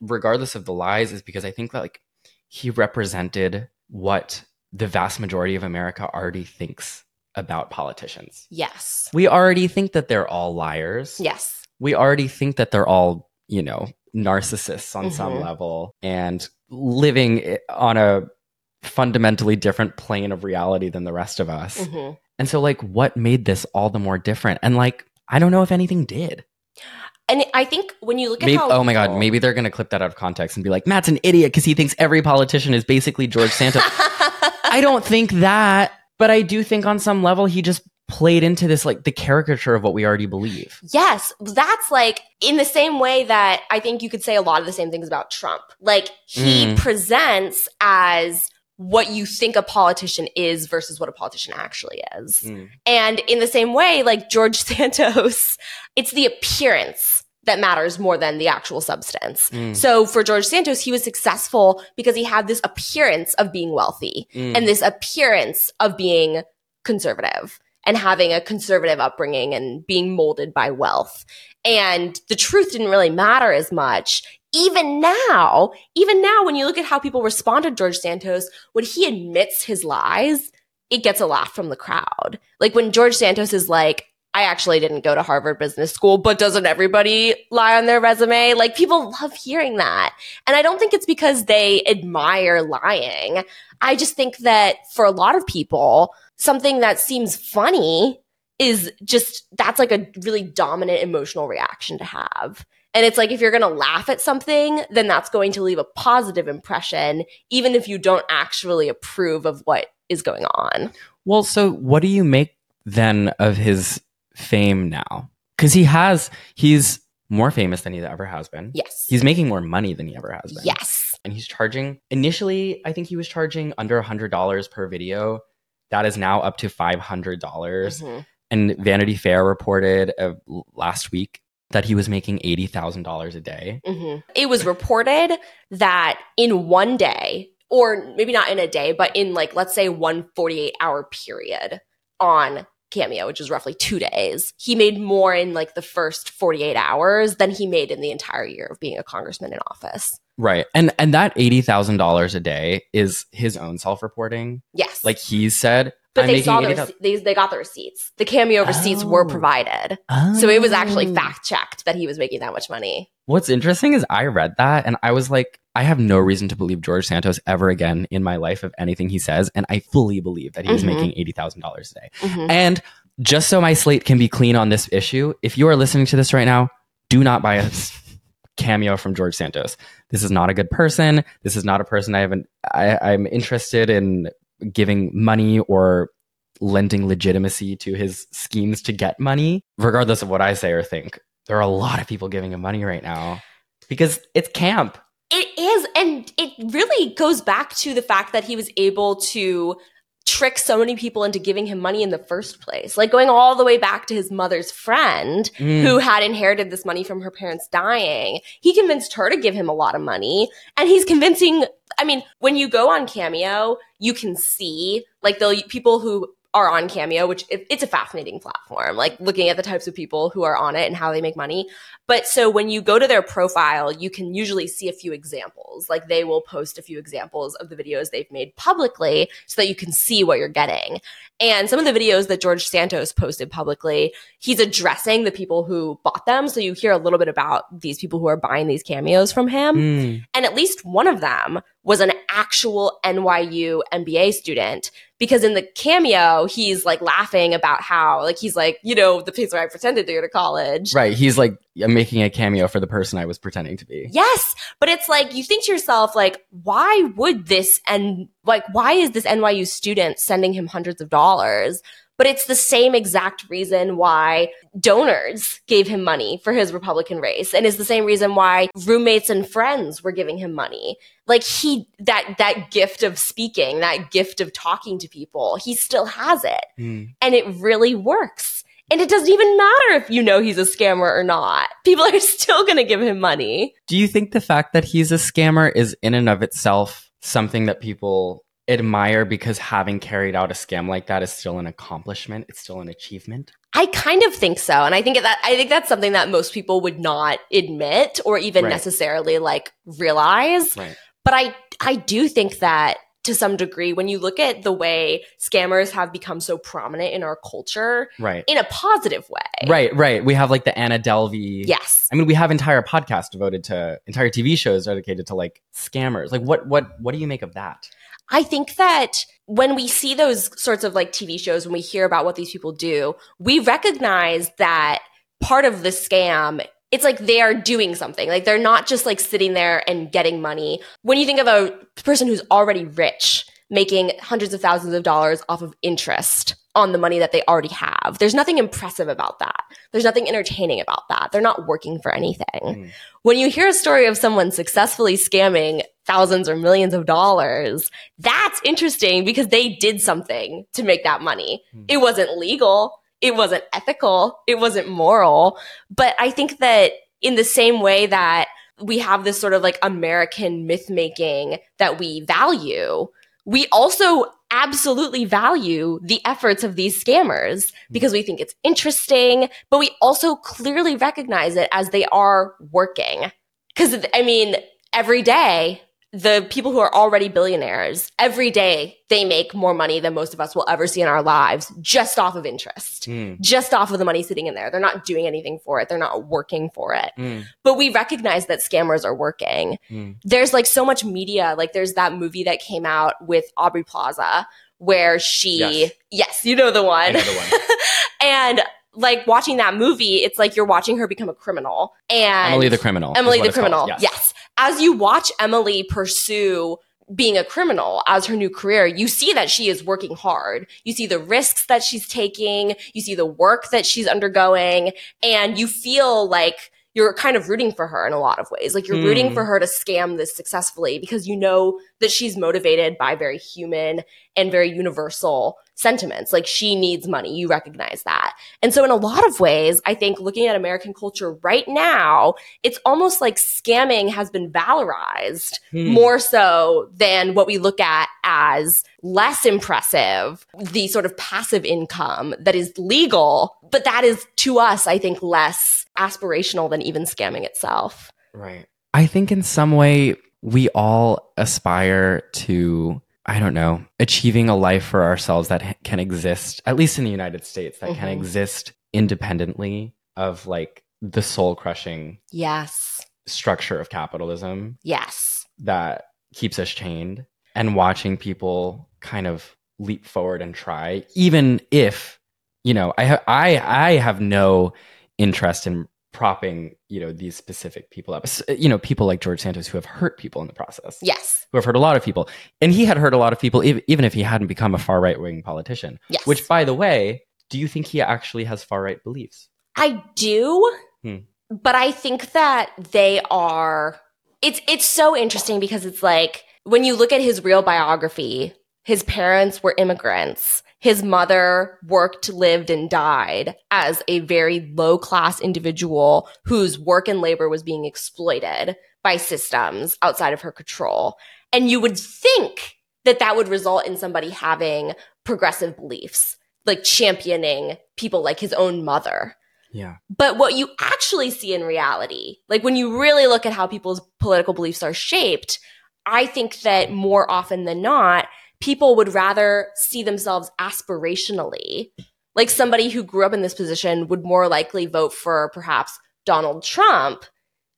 regardless of the lies, is because I think that like he represented what the vast majority of America already thinks about politicians. Yes. We already think that they're all liars. Yes. We already think that they're all, you know, narcissists on some Mhm. level and living on a fundamentally different plane of reality than the rest of us. hmm And so, like, what made this all the more different? And, like, I don't know if anything did. And I think when you look at Maybe, how oh my God, maybe they're going to clip that out of context and be like, Matt's an idiot because he thinks every politician is basically George Santos. I don't think that, but I do think on some level he just played into this, like, the caricature of what we already believe. Yes, that's like in the same way that I think you could say a lot of the same things about Trump. Like he Mm. presents as what you think a politician is versus what a politician actually is. Mm. And in the same way, like George Santos, it's the appearance that matters more than the actual substance. Mm. So for George Santos, he was successful because he had this appearance of being wealthy Mm. and this appearance of being conservative and having a conservative upbringing and being molded by wealth. And the truth didn't really matter as much. Even now, even now, when you look at how people respond to George Santos, when he admits his lies, it gets a laugh from the crowd. Like when George Santos is like, I actually didn't go to Harvard Business School, but doesn't everybody lie on their resume? Like people love hearing that. And I don't think it's because they admire lying. I just think that for a lot of people, something that seems funny is just that's like a really dominant emotional reaction to have. And it's like if you're going to laugh at something, then that's going to leave a positive impression, even if you don't actually approve of what is going on. Well, so what do you make then of his fame now? Because he has, he's more famous than he ever has been. Yes. He's making more money than he ever has been. yes. And he's charging, initially, I think he was charging under a $100 per video. That is now up to $500. dollars Mhm. And Vanity Fair reported uh, last week that he was making $80,000 a day. Mhm. It was reported that in one day, or maybe not in a day, but in like, let's say one 48 hour period on Cameo, which is roughly two days, he made more in like the first 48 hours than he made in the entire year of being a congressman in office. Right. And and that $80,000 a day is his own self-reporting. Yes. Like he said, but I'm they saw the 80,000 rece- they, they got the receipts. The Cameo receipts were Oh. provided. So it was actually Oh. fact checked that he was making that much money. What's interesting is I read that and I was like, I have no reason to believe George Santos ever again in my life of anything he says. And I fully believe that he was Mhm. making $80,000 a day. Mhm. And just so my slate can be clean on this issue, if you are listening to this right now, do not buy a cameo from George Santos. This is not a good person. This is not a person I haven't, I, I'm interested in giving money or lending legitimacy to his schemes to get money, regardless of what I say or think. There are a lot of people giving him money right now because it's camp. It is, and it really goes back to the fact that he was able to trick so many people into giving him money in the first place. Like going all the way back to his mother's friend Mm. who had inherited this money from her parents dying. He convinced her to give him a lot of money, and he's convincing. I mean, when you go on Cameo, you can see like the people who are on Cameo, which it, it's a fascinating platform. Like looking at the types of people who are on it and how they make money. But so when you go to their profile, you can usually see a few examples. Like they will post a few examples of the videos they've made publicly so that you can see what you're getting. And some of the videos that George Santos posted publicly, he's addressing the people who bought them. So you hear a little bit about these people who are buying these cameos from him. Mm. And at least one of them was an actual NYU MBA student because in the cameo, he's like laughing about how, like, he's like, you know, the place where I pretended to go to college. Right. He's like I'm making a cameo for the person I was pretending to be. Yes, but it's like you think to yourself, like, why would this and like why is this NYU student sending him hundreds of dollars? But it's the same exact reason why donors gave him money for his Republican race, and it's the same reason why roommates and friends were giving him money. Like he that that gift of speaking, that gift of talking to people, he still has it, Mm. and it really works. And it doesn't even matter if you know he's a scammer or not. People are still going to give him money. Do you think the fact that he's a scammer is in and of itself something that people admire because having carried out a scam like that is still an accomplishment? It's still an achievement? I kind of think so. And I think that I think that's something that most people would not admit or even Right. necessarily like realize. Right. But I I do think that to some degree when you look at the way scammers have become so prominent in our culture Right. in a positive way. Right, right. We have like the Anna Delvey. Yes. I mean, we have entire podcasts devoted to entire TV shows dedicated to like scammers. Like, what, what, what do you make of that? I think that when we see those sorts of like TV shows, when we hear about what these people do, we recognize that part of the scam, it's like they are doing something. Like they're not just like sitting there and getting money. When you think of a person who's already rich, making hundreds of thousands of dollars off of interest on the money that they already have, there's nothing impressive about that. There's nothing entertaining about that. They're not working for anything Mm. when you hear a story of someone successfully scamming thousands or millions of dollars, that's interesting because they did something to make that money. Hmm. It wasn't legal, it wasn't ethical, it wasn't moral. But I think that in the same way that we have this sort of like American myth making that we value, we also absolutely value the efforts of these scammers because we think it's interesting, but we also clearly recognize it as they are working. Because, I mean, every day, the people who are already billionaires, every day they make more money than most of us will ever see in our lives just off of interest, Mm. just off of the money sitting in there. They're not doing anything for it, they're not working for it. Mm. But we recognize that scammers are working Mm. there's like so much media. Like there's that movie that came out with Aubrey Plaza where she, Yes. yes, you know the one. Know the one. and like watching that movie, it's like you're watching her become a criminal. And Emily the criminal. Emily the called. criminal. Yes. Yes. As you watch Emily pursue being a criminal as her new career, you see that she is working hard. You see the risks that she's taking. You see the work that she's undergoing and you feel like you're kind of rooting for her in a lot of ways. Like you're rooting Hmm. for her to scam this successfully because you know that she's motivated by very human and very universal sentiments. Like she needs money. You recognize that. And so in a lot of ways, I think looking at American culture right now, it's almost like scamming has been valorized Hmm. more so than what we look at as less impressive, the sort of passive income that is legal, but that is to us, I think, less aspirational than even scamming itself. Right. I think in some way we all aspire to, I don't know, achieving a life for ourselves that can exist, at least in the United States, that can Mhm. exist independently of like the soul crushing Yes. structure of capitalism Yes. that keeps us chained and watching people kind of leap forward and try even if you know i ha- i i have no interest in propping you know these specific people up you know people like george santos who have hurt people in the process Yes. who have hurt a lot of people and he had hurt a lot of people ev- even if he hadn't become a far right wing politician Yes. which by the way do you think he actually has far right beliefs I do, Hmm. but I think that they are. It's it's so interesting because it's like when you look at his real biography, his parents were immigrants. His mother worked, lived, and died as a very low class individual whose work and labor was being exploited by systems outside of her control. And you would think that that would result in somebody having progressive beliefs, like championing people like his own mother. yeah But what you actually see in reality, like when you really look at how people's political beliefs are shaped, I think that more often than not, people would rather see themselves aspirationally. Like somebody who grew up in this position would more likely vote for perhaps Donald Trump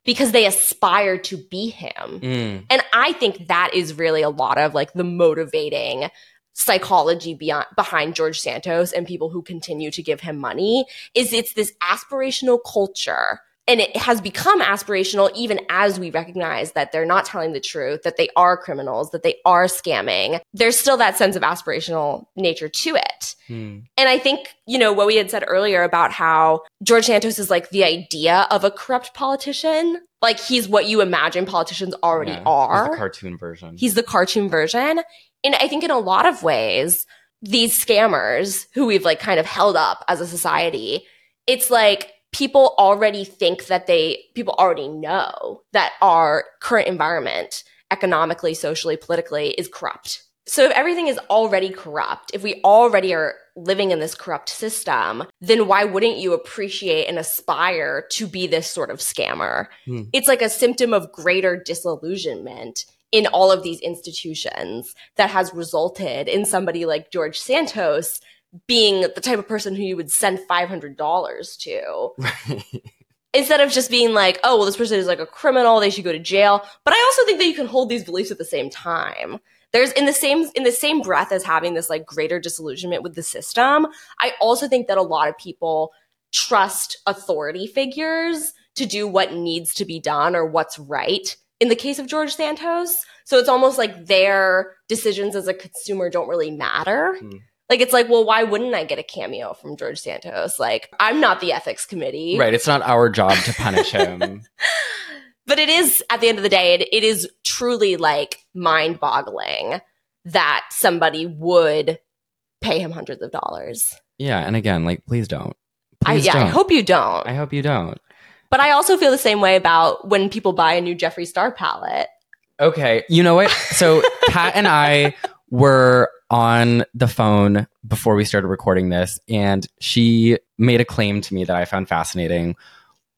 because they aspire to be him. Mm. And I think that is really a lot of like the motivating psychology beyond behind George Santos and people who continue to give him money is it's this aspirational culture and it has become aspirational even as we recognize that they're not telling the truth that they are criminals that they are scamming there's still that sense of aspirational nature to it Mm. and I think, you know, what we had said earlier about how George Santos is like the idea of a corrupt politician. Like he's what you imagine politicians already Yeah. He's are. the cartoon version He's the cartoon version. And I think in a lot of ways, these scammers who we've like kind of held up as a society, it's like people already think that they, people already know that our current environment, economically, socially, politically, is corrupt. So if everything is already corrupt, if we already are living in this corrupt system, then why wouldn't you appreciate and aspire to be this sort of scammer? Hmm. It's like a symptom of greater disillusionment in all of these institutions that has resulted in somebody like George Santos being the type of person who you would send $500 to instead of just being like, oh, well, this person is like a criminal, they should go to jail. But I also think that you can hold these beliefs at the same time. There's in the same in the same breath as having this like greater disillusionment with the system. I also think that a lot of people trust authority figures to do what needs to be done or what's right. In the case of George Santos, so it's almost like their decisions as a consumer don't really matter. Hmm. Like it's like, well, why wouldn't I get a cameo from George Santos? Like I'm not the ethics committee, right it's not our job to punish him but it is at the end of the day it, it is truly like mind boggling that somebody would pay him hundreds of dollars Yeah, and again, like please don't. I, yeah i don't. hope you don't I hope you don't. but i also feel the same way about when people buy a new jeffree star palette Okay, you know what? So Pat and I were on the phone before we started recording this, and she made a claim to me that I found fascinating,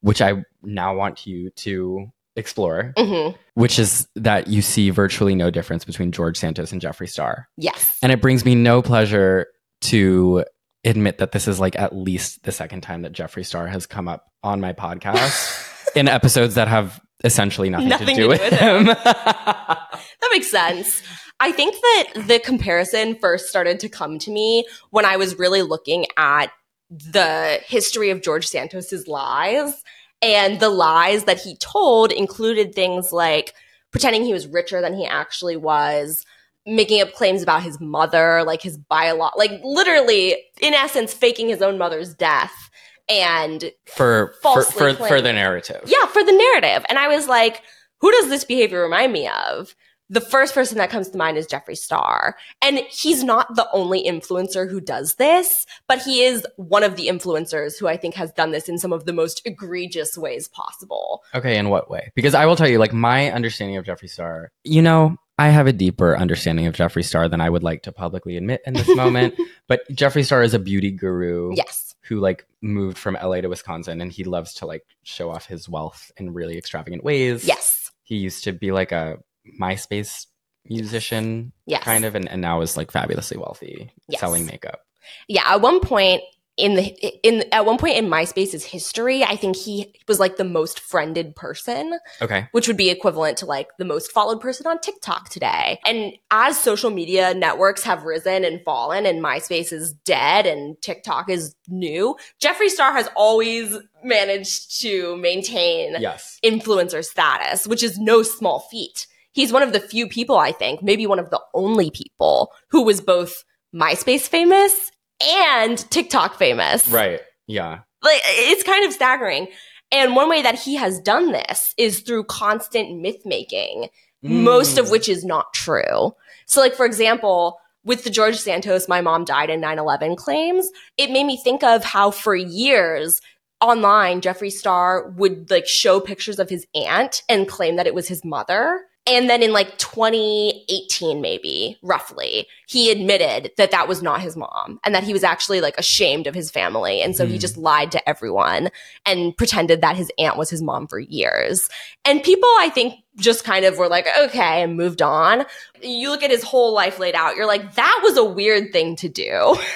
which I now want you to explore, hmm which is that you see virtually no difference between George Santos and Jeffree Star. yes And it brings me no pleasure to admit that this is like at least the second time that Jeffree Star has come up on my podcast in episodes that have essentially nothing, Nothing to do to with do with him. that makes sense I think that the comparison first started to come to me when I was really looking at the history of George Santos's lies. And the lies that he told included things like pretending he was richer than he actually was, making up claims about his mother, like his biolog, like literally, in essence, faking his own mother's death and for for for, for the narrative. yeah, for the narrative. And I was like, who does this behavior remind me of? The first person that comes to mind is Jeffree Star. And he's not the only influencer who does this, but he is one of the influencers who I think has done this in some of the most egregious ways possible. Okay, in what way? Because I will tell you, like my understanding of Jeffree Star, you know, I have a deeper understanding of Jeffree Star than I would like to publicly admit in this moment. but Jeffree Star is a beauty guru Yes. who like moved from LA to Wisconsin and he loves to like show off his wealth in really extravagant ways. Yes. He used to be like a MySpace musician Yes. kind of and, and now is like fabulously wealthy Yes. selling makeup. Yeah, at one point in the in at one point in MySpace's history, I think he was like the most friended person, Okay. which would be equivalent to like the most followed person on TikTok today. And as social media networks have risen and fallen and MySpace is dead and TikTok is new, Jeffree Star has always managed to maintain Yes. influencer status, which is no small feat. He's one of the few people, I think, maybe one of the only people who was both MySpace famous and TikTok famous. Right. Yeah. Like it's kind of staggering. And one way that he has done this is through constant myth making, most of Mm. which is not true. So like for example, with the George Santos my mom died in 9/11 claims, it made me think of how for years online Jeffree Star would like show pictures of his aunt and claim that it was his mother. And then in like 2018, maybe roughly, he admitted that that was not his mom and that he was actually like ashamed of his family. And so he Hmm. just lied to everyone and pretended that his aunt was his mom for years. And people, I think, just kind of were like, okay, and moved on. You look at his whole life laid out, you're like, that was a weird thing to do.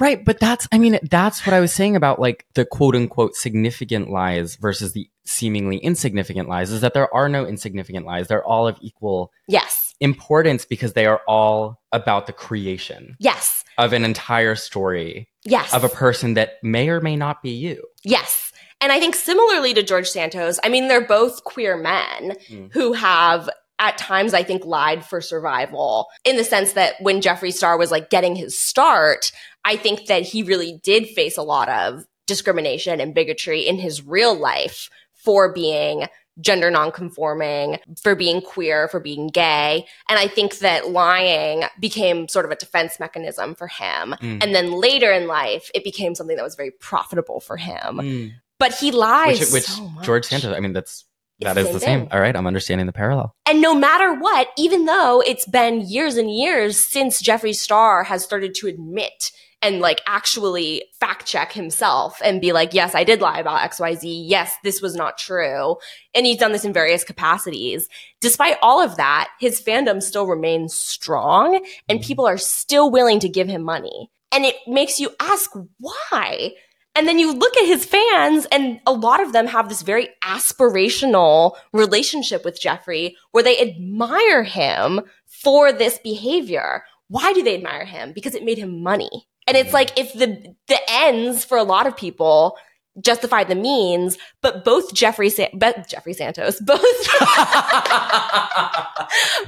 Right, but that's I mean that's what I was saying about like the quote unquote significant lies versus the seemingly insignificant lies is that there are no insignificant lies. They're all of equal yes. importance because they are all about the creation Yes. of an entire story Yes. of a person that may or may not be you. Yes. And I think similarly to George Santos, I mean, they're both queer men Mm. who have at times, I think, lied for survival in the sense that when Jeffree Star was like getting his start, I think that he really did face a lot of discrimination and bigotry in his real life for being gender nonconforming, for being queer, for being gay. And I think that lying became sort of a defense mechanism for him. Mm. And then later in life, it became something that was very profitable for him. Mm. But he lies. Which, which so. George Santos, I mean, that's that is the same. thing. All right, I'm understanding the parallel. And no matter what, even though it's been years and years since Jeffree Star has started to admit and like actually fact check himself and be like, yes, I did lie about XYZ. Yes, this was not true. And he's done this in various capacities. Despite all of that, his fandom still remains strong and Mhm. people are still willing to give him money. And it makes you ask why. And then you look at his fans, and a lot of them have this very aspirational relationship with Jeffree where they admire him for this behavior. Why do they admire him? Because it made him money. And it's like if the the ends for a lot of people justify the means, but both Jeffrey San- but Jeffrey Santos, both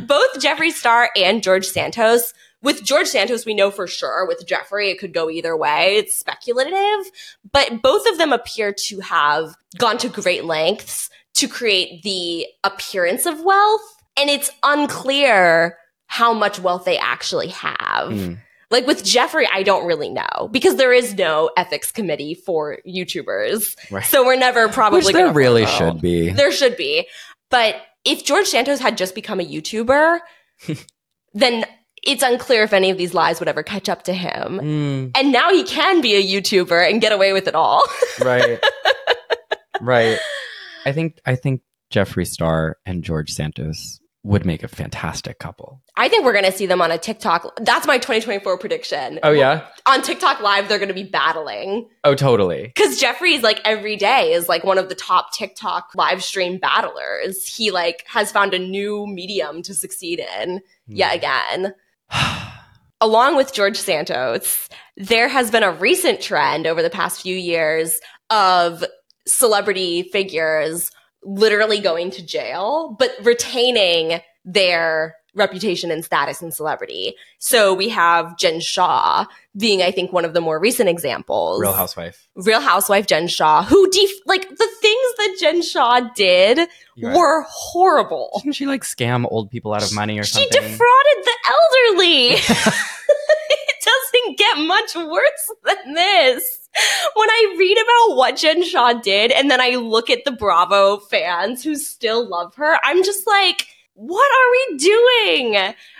both Jeffree Star and George Santos. With George Santos, we know for sure. With Jeffree, it could go either way. It's speculative, but both of them appear to have gone to great lengths to create the appearance of wealth. And it's unclear how much wealth they actually have. Mm. Like with Jeffree, I don't really know because there is no ethics committee for YouTubers. Right. So we're never probably Which there really follow. should be. There should be. But if George Santos had just become a YouTuber, then it's unclear if any of these lies would ever catch up to him. Mm, And now he can be a YouTuber and get away with it all. right. right. I think I think Jeffree Star and George Santos would make a fantastic couple. I think we're going to see them on a TikTok. That's my 2024 prediction. Oh yeah. On TikTok Live, they're going to be battling. Oh totally. Because Jeffree's like every day is like one of the top TikTok live stream battlers. He like has found a new medium to succeed in hmm. yet again. Along with George Santos, there has been a recent trend over the past few years of celebrity figures literally going to jail, but retaining their reputation and status and celebrity. So we have Jen Shah being, I think, one of the more recent examples. Real housewife. Real Housewife Jen Shah, who def- like the things that Jen Shah did You're right. were horrible. Didn't she like scam old people out of money or She something? She defrauded the elderly. doesn't get much worse than this. When I read about what Jen Shah did and then I look at the Bravo fans who still love her, I'm just like, what are we doing?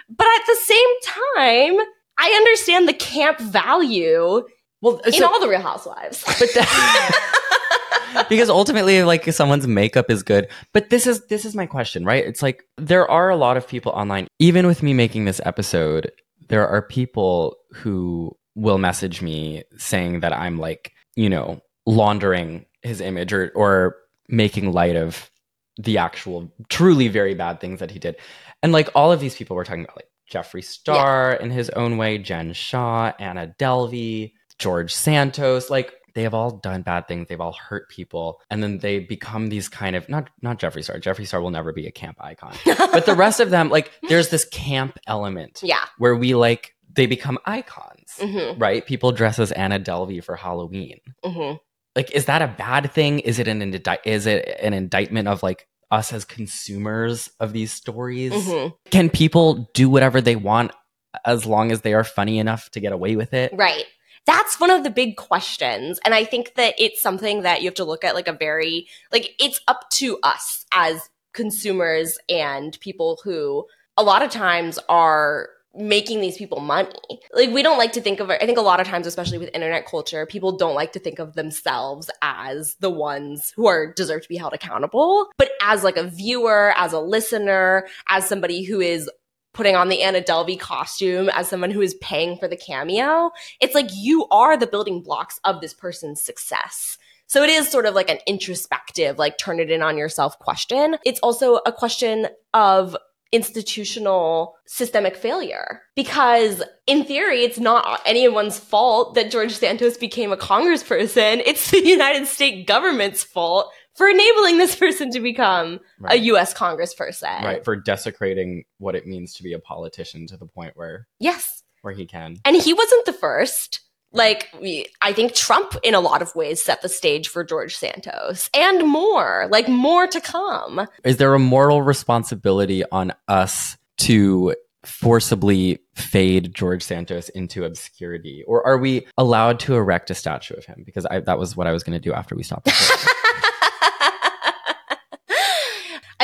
But at the same time, I understand the camp value well, in so- all the Real Housewives. but that, because ultimately like someone's makeup is good but this is this is my question right it's like there are a lot of people online even with me making this episode there are people who will message me saying that i'm like you know laundering his image or or making light of the actual truly very bad things that he did. And like all of these people we're talking about like jeffree star in his own way jen shah anna delvey George Santos, like they have all done bad things. They've all hurt people, and then they become these kind of not not Jeffree Star. Jeffree Star will never be a camp icon, but the rest of them, like there's this camp element yeah. where we like they become icons, hmm right? People dress as Anna Delvey for Halloween. hmm Like, is that a bad thing? Is it an indi- is it an indictment of like us as consumers of these stories? hmm Can people do whatever they want as long as they are funny enough to get away with it? Right. That's one of the big questions. And I think that it's something that you have to look at like a very, like, it's up to us as consumers and people who a lot of times are making these people money. Like, we don't like to think of. I think a lot of times, especially with internet culture, people don't like to think of themselves as the ones who are deserve to be held accountable. But as like a viewer, as a listener, as somebody who is putting on the Anna Delvey costume as someone who is paying for the cameo, it's like you are the building blocks of this person's success. So it is sort of like an introspective, like turn it in on yourself question. It's also a question of institutional systemic failure because in theory it's not anyone's fault that George Santos became a congressperson it's the United States government's fault for enabling this person to become a Right. US congressperson right for desecrating what it means to be a politician to the point where yes where he can And he wasn't the first. Like, we, I think Trump, in a lot of ways, set the stage for George Santos and more, like, more to come. is there a moral responsibility on us to forcibly fade George Santos into obscurity or are we allowed to erect a statue of him because I, that was what I was going to do after we stopped recording.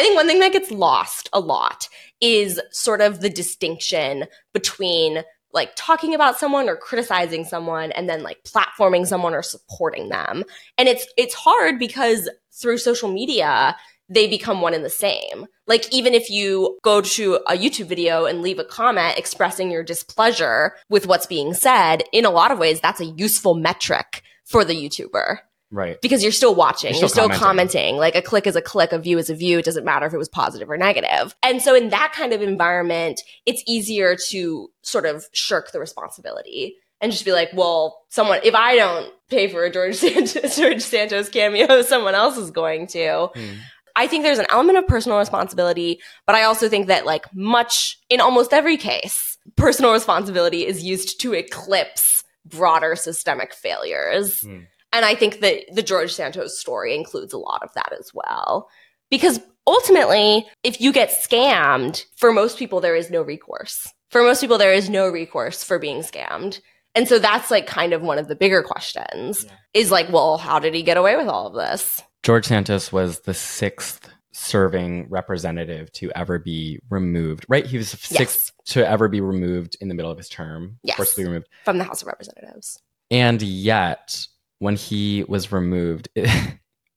I think one thing that gets lost a lot is sort of the distinction between like talking about someone or criticizing someone and then like platforming someone or supporting them. And it's it's hard because through social media they become one and the same. Like even if you go to a YouTube video and leave a comment expressing your displeasure with what's being said, in a lot of ways that's a useful metric for the YouTuber right because you're still watching, You're you're still still, commenting. commenting. Like a click is a click, a view is a view. It doesn't matter if it was positive or negative. And so in that kind of environment, it's easier to sort of shirk the responsibility and just be like, well, someone, if I don't pay for a George Santos, George Santos cameo, someone else is going to. Hmm. I think there's an element of personal responsibility, but I also think that like much in almost every case, personal responsibility is used to eclipse broader systemic failures. Hmm. And I think that the George Santos story includes a lot of that as well. Because ultimately, if you get scammed, for most people, there is no recourse. For most people, there is no recourse for being scammed. And so that's like kind of one of the bigger questions Yeah. is like, well, how did he get away with all of this? George Santos was the sixth serving representative to ever be removed right he was the sixth to ever be removed in the middle of his term Yes. forcibly removed From the House of Representatives. and yet when he was removed it,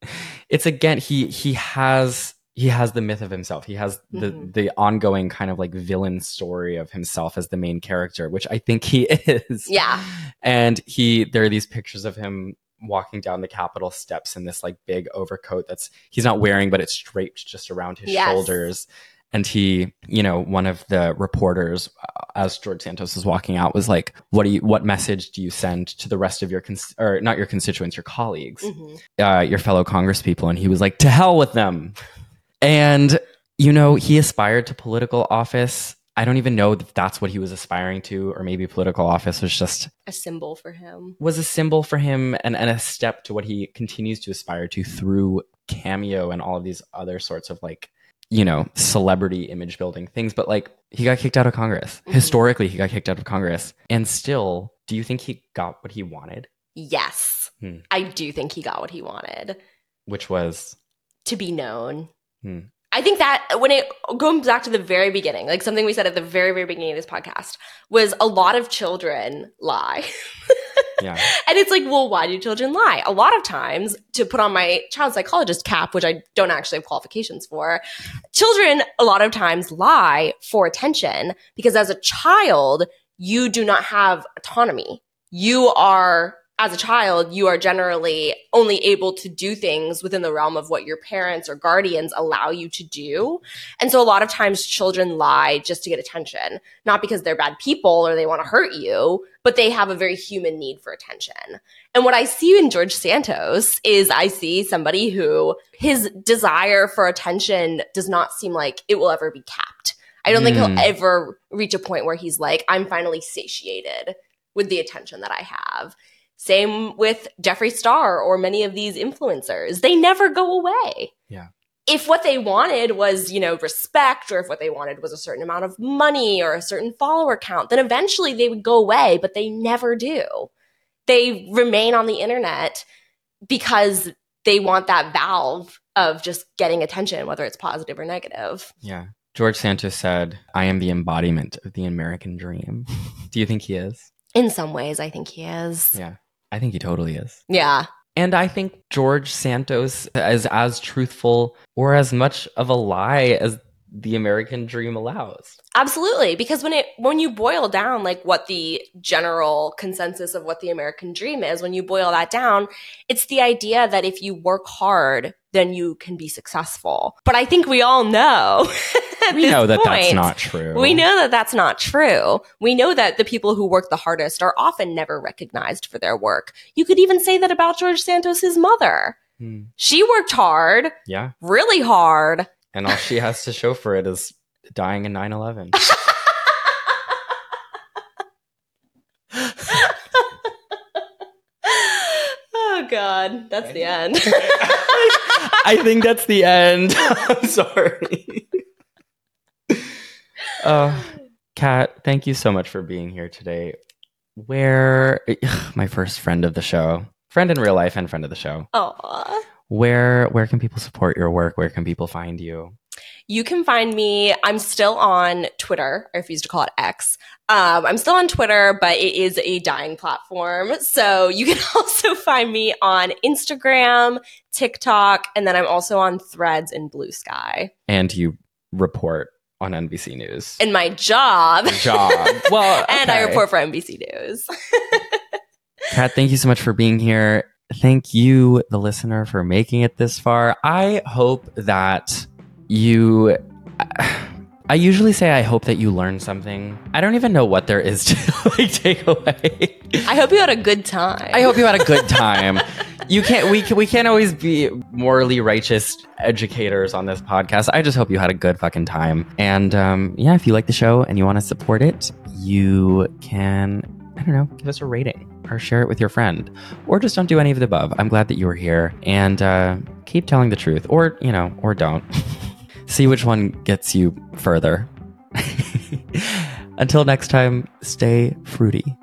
it's again he he has he has the myth of himself. He has the Mhm. the ongoing kind of like villain story of himself as the main character, which I think he is. Yeah. And he there are these pictures of him walking down the Capitol steps in this like big overcoat that's he's not wearing, but it's draped just around his Yes. shoulders. And he, you know, one of the reporters, uh, as George Santos was walking out, was like, "What do you? What message do you send to the rest of your, cons- or not your constituents, your colleagues?" Mhm. uh, your fellow congresspeople and he was like to hell with them and you know he aspired to political office i don't even know if that's what he was aspiring to or maybe political office was just A symbol for him. was a symbol for him and, and a step to what he continues to aspire to through cameo and all of these other sorts of like you know celebrity image building things but like he got kicked out of congress Mhm. historically he got kicked out of congress and still do you think he got what he wanted Yes. Hmm. I do think he got what he wanted which was to be known. Hmm. I think that when it going back to the very beginning, like something we said at the very, very beginning of this podcast, was a lot of children lie. yeah And it's like, well, why do children lie? A lot of times, to put on my child psychologist cap, which I don't actually have qualifications for, children a lot of times lie for attention because as a child, you do not have autonomy. You are, as a child, you are generally only able to do things within the realm of what your parents or guardians allow you to do. And so a lot of times children lie just to get attention, not because they're bad people or they want to hurt you, but they have a very human need for attention. And what I see in George Santos is I see somebody who his desire for attention does not seem like it will ever be capped. I don't think Hmm. he'll ever reach a point where he's like, I'm finally satiated with the attention that I have. Same with Jeffree Star or many of these influencers. They never go away. Yeah. If what they wanted was, you know, respect or if what they wanted was a certain amount of money or a certain follower count, then eventually they would go away, but they never do. They remain on the internet because they want that valve of just getting attention, whether it's positive or negative. Yeah. George Santos said, I am the embodiment of the American dream. Do you think he is? In some ways, I think he is. Yeah. I think he totally is. Yeah. And I think George Santos is as truthful or as much of a lie as the American dream allows. Absolutely, because when it when you boil down like what the general consensus of what the American dream is, when you boil that down, it's the idea that if you work hard, then you can be successful. But I think we all know We know that that's not true. We know that that's not true. We know that the people who work the hardest are often never recognized for their work. You could even say that about George Santos's mother. Hmm. She worked hard, Yeah. really hard, And all she has to show for it is dying in 9 11. oh god, that's the end. I think that's the end. I'm sorry. Uh, Kat, thank you so much for being here today. Where my first friend of the show, friend in real life and friend of the show. Aw. Where where can people support your work? Where can people find you? You can find me. I'm still on Twitter. I refuse to call it X. Um, I'm still on Twitter, but it is a dying platform. So you can also find me on Instagram, TikTok, and then I'm also on Threads and Blue Sky. And you report on NBC News. In my job, Job. Well, and I report for NBC News. Kat, thank you so much for being here. Thank you, the listener, for making it this far. I hope that you. I usually say I hope that you learn something. I don't even know what there is to like take away. I hope you had a good time. I hope you had a good time. You can't. We can, we can't always be morally righteous educators on this podcast. I just hope you had a good fucking time. And um, yeah, if you like the show and you want to support it, you can. I don't know, give us a rating or share it with your friend, or just don't do any of the above. I'm glad that you were here and uh, keep telling the truth, or you know, or don't. See which one gets you further. Until next time, stay fruity.